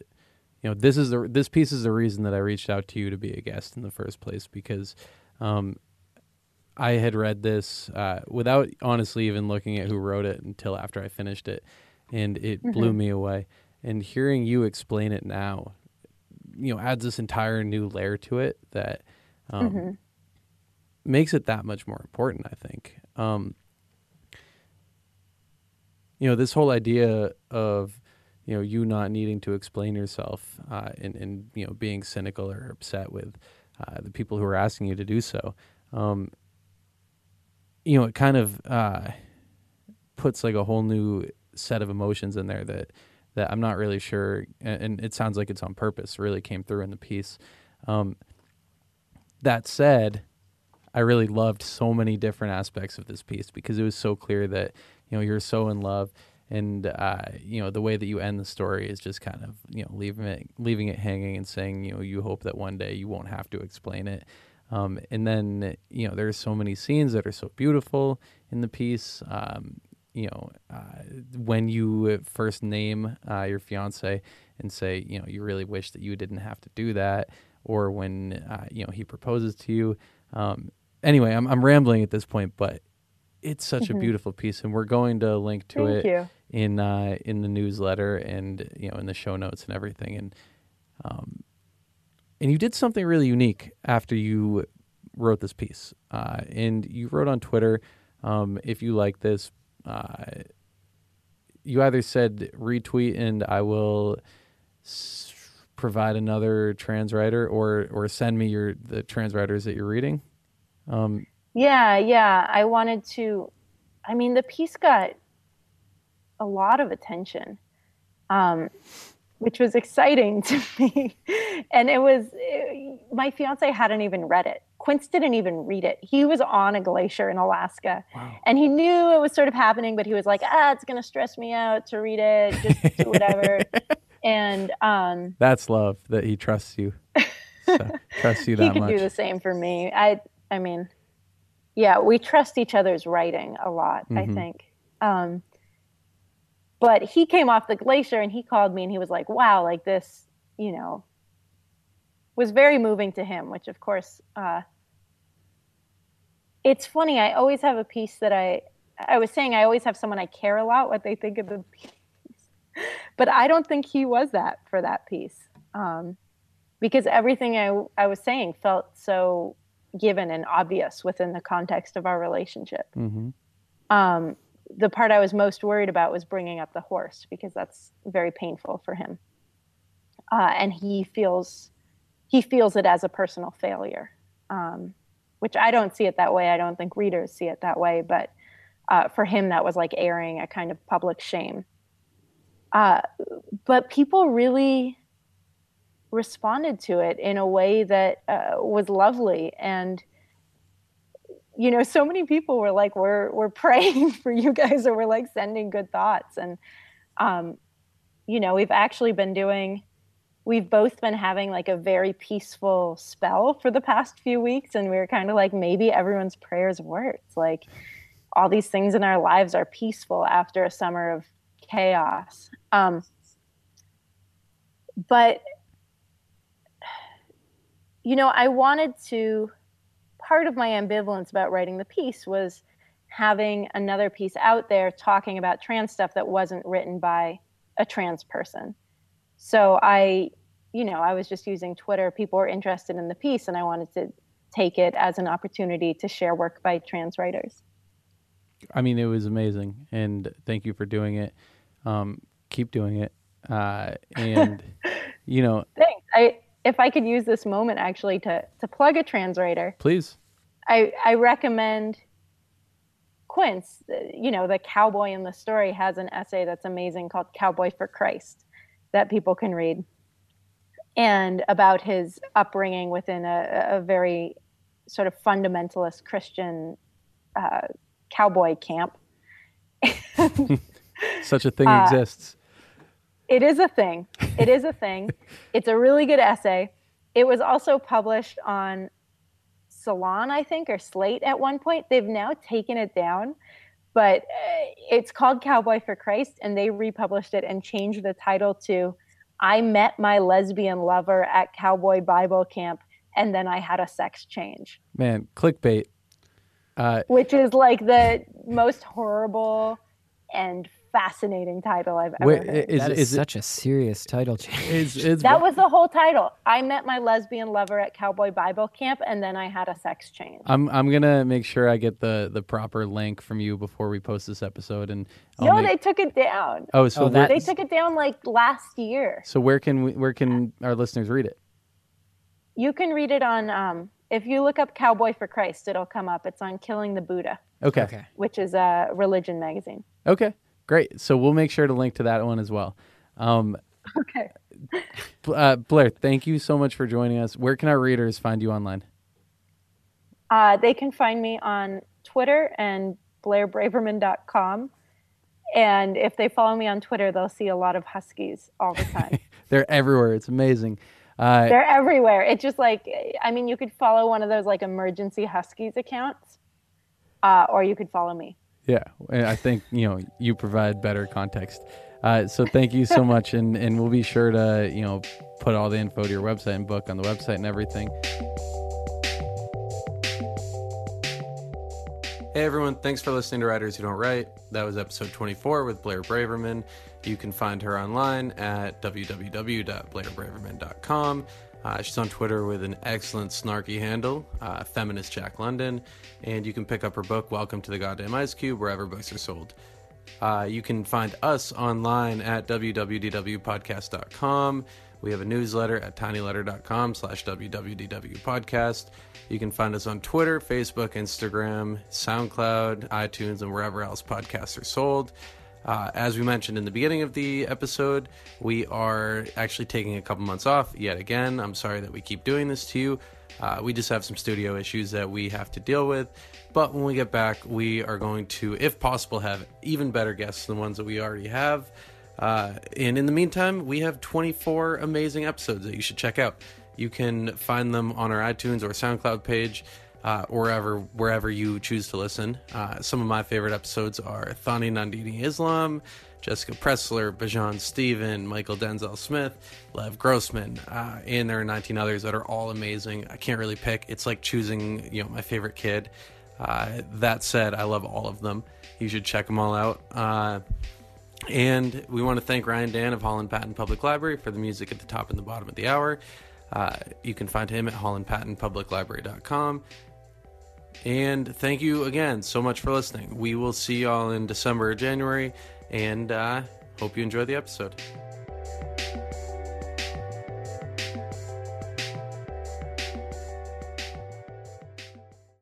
you know this is the this piece is the reason that I reached out to you to be a guest in the first place because um, I had read this uh, without honestly even looking at who wrote it until after I finished it, and it mm-hmm. blew me away. And hearing you explain it now, you know, adds this entire new layer to it that um, mm-hmm. makes it that much more important. I think. Um, you know, this whole idea of you know you not needing to explain yourself uh, and, and you know being cynical or upset with uh, the people who are asking you to do so um, you know, it kind of uh, puts like a whole new set of emotions in there that that I'm not really sure, and, and it sounds like it's on purpose. Really came through in the piece. Um, that said, I really loved so many different aspects of this piece because it was so clear that you know you're so in love, and uh, you know the way that you end the story is just kind of you know leaving it leaving it hanging and saying you know you hope that one day you won't have to explain it. Um, and then you know there's so many scenes that are so beautiful in the piece. Um, you know, uh, when you first name uh, your fiance and say, you know, you really wish that you didn't have to do that, or when uh, you know he proposes to you. Um, anyway, I'm I'm rambling at this point, but it's such Mhm. a beautiful piece, and we're going to link to Thank it you. In uh, in the newsletter and you know in the show notes and everything. And um, and you did something really unique after you wrote this piece, uh, and you wrote on Twitter. Um, if you like this, uh, you either said retweet and I will s- provide another trans writer, or or send me your the trans writers that you're reading. Um, Yeah, yeah. I wanted to. I mean, the piece got a lot of attention, um, which was exciting to me. and it was it- my fiance hadn't even read it. Quince didn't even read it. He was on a glacier in Alaska, wow. and he knew it was sort of happening, but he was like, "Ah, it's gonna stress me out to read it. Just do whatever." and um, That's love that he trusts you. So, trusts you that he could much. do the same for me. I I mean, yeah, we trust each other's writing a lot, I Mhm. think. Um, but he came off the glacier and he called me and he was like, "Wow, like this, you know, was very moving to him." Which, of course, uh, it's funny. I always have a piece that I I was saying I always have someone I care a lot what they think of the piece, but I don't think he was that for that piece. Um, because everything I, I was saying felt so given and obvious within the context of our relationship. hmm Um, the part I was most worried about was bringing up the horse because that's very painful for him, uh, and he feels he feels it as a personal failure, um, which I don't see it that way. I don't think readers see it that way, but uh, for him, that was like airing a kind of public shame. Uh, but people really responded to it in a way that uh, was lovely and you know so many people were like we're we're praying for you guys or we're like sending good thoughts. And um you know we've actually been doing we've both been having like a very peaceful spell for the past few weeks and we were kind of like maybe everyone's prayers worked like all these things in our lives are peaceful after a summer of chaos. Um but you know, I wanted to, part of my ambivalence about writing the piece was having another piece out there talking about trans stuff that wasn't written by a trans person. So I, you know, I was just using Twitter. People were interested in the piece, and I wanted to take it as an opportunity to share work by trans writers. I mean, it was amazing, and thank you for doing it. Um, keep doing it, uh, and you know, Thanks. I, if I could use this moment actually to to plug a trans writer, please. I, I recommend Quince. You know, the cowboy in the story has an essay that's amazing called Cowboy for Christ that people can read and about his upbringing within a, a very sort of fundamentalist Christian uh, cowboy camp. Such a thing Uh, exists. It is a thing. It is a thing. it's a really good essay. It was also published on Salon, I think, or Slate at one point. They've now taken it down, but uh, it's called Cowboy for Christ, and they republished it and changed the title to I Met My Lesbian Lover at Cowboy Bible Camp, and then I had a sex change, Man, clickbait. Uh, which is like the most horrible and fascinating title I've ever wait, heard. is, that is, is, it, such a serious title change. is, is That was the whole title. I met my lesbian lover at Cowboy Bible Camp, and then I had a sex change. I'm I'm gonna make sure I get the the proper link from you before we post this episode, and I'll no, make- they took it down. oh, so Oh, where, that- They took it down like last year. so where can we, where can our listeners read it? You can read it on um, if you look up Cowboy for Christ, it'll come up. It's on Killing the Buddha, Okay. Okay. which is a religion magazine. Okay. Great. So we'll make sure to link to that one as well. Um, Okay. Uh, Blair, thank you so much for joining us. Where can our readers find you online? Uh, they can find me on Twitter and blairbraverman.com. And if they follow me on Twitter, they'll see a lot of huskies all the time. They're everywhere. It's amazing. Uh, They're everywhere. It's just like, I mean, you could follow one of those like emergency huskies accounts, uh, or you could follow me. Yeah, I think you know you provide better context. Uh, so thank you so much, and and we'll be sure to you know put all the info to your website and book on the website and everything. Hey everyone, thanks for listening to Writers Who Don't Write. That was episode 24 with Blair Braverman. You can find her online at www.blairbraverman.com. Uh, she's on Twitter with an excellent snarky handle, uh, Feminist Jack London, and you can pick up her book, Welcome to the Goddamn Ice Cube, wherever books are sold. Uh, you can find us online at www.podcast.com. We have a newsletter at tinyletter.com slash www.podcast. You can find us on Twitter, Facebook, Instagram, SoundCloud, iTunes, and wherever else podcasts are sold. Uh, as we mentioned in the beginning of the episode, we are actually taking a couple months off yet again. I'm sorry that we keep doing this to you. Uh, we just have some studio issues that we have to deal with. But when we get back, we are going to, if possible, have even better guests than the ones that we already have. Uh, and in the meantime, we have 24 amazing episodes that you should check out. You can find them on our iTunes or SoundCloud page, uh, wherever wherever you choose to listen. Uh, some of my favorite episodes are Tanwi Nandini Islam, Jessica Pressler, Bijan Stephen, Mychal Denzel Smith, Lev Grossman, uh, and there are 19 others that are all amazing. I can't really pick. It's like choosing, you know, my favorite kid. Uh, that said, I love all of them. You should check them all out. Uh, and we want to thank Ryan Dan of Holland Patton Public Library for the music at the top and the bottom of the hour. Uh, you can find him at hollandpattonpubliclibrary.com. And thank you again so much for listening. We will see y'all in December or January, and uh, hope you enjoy the episode.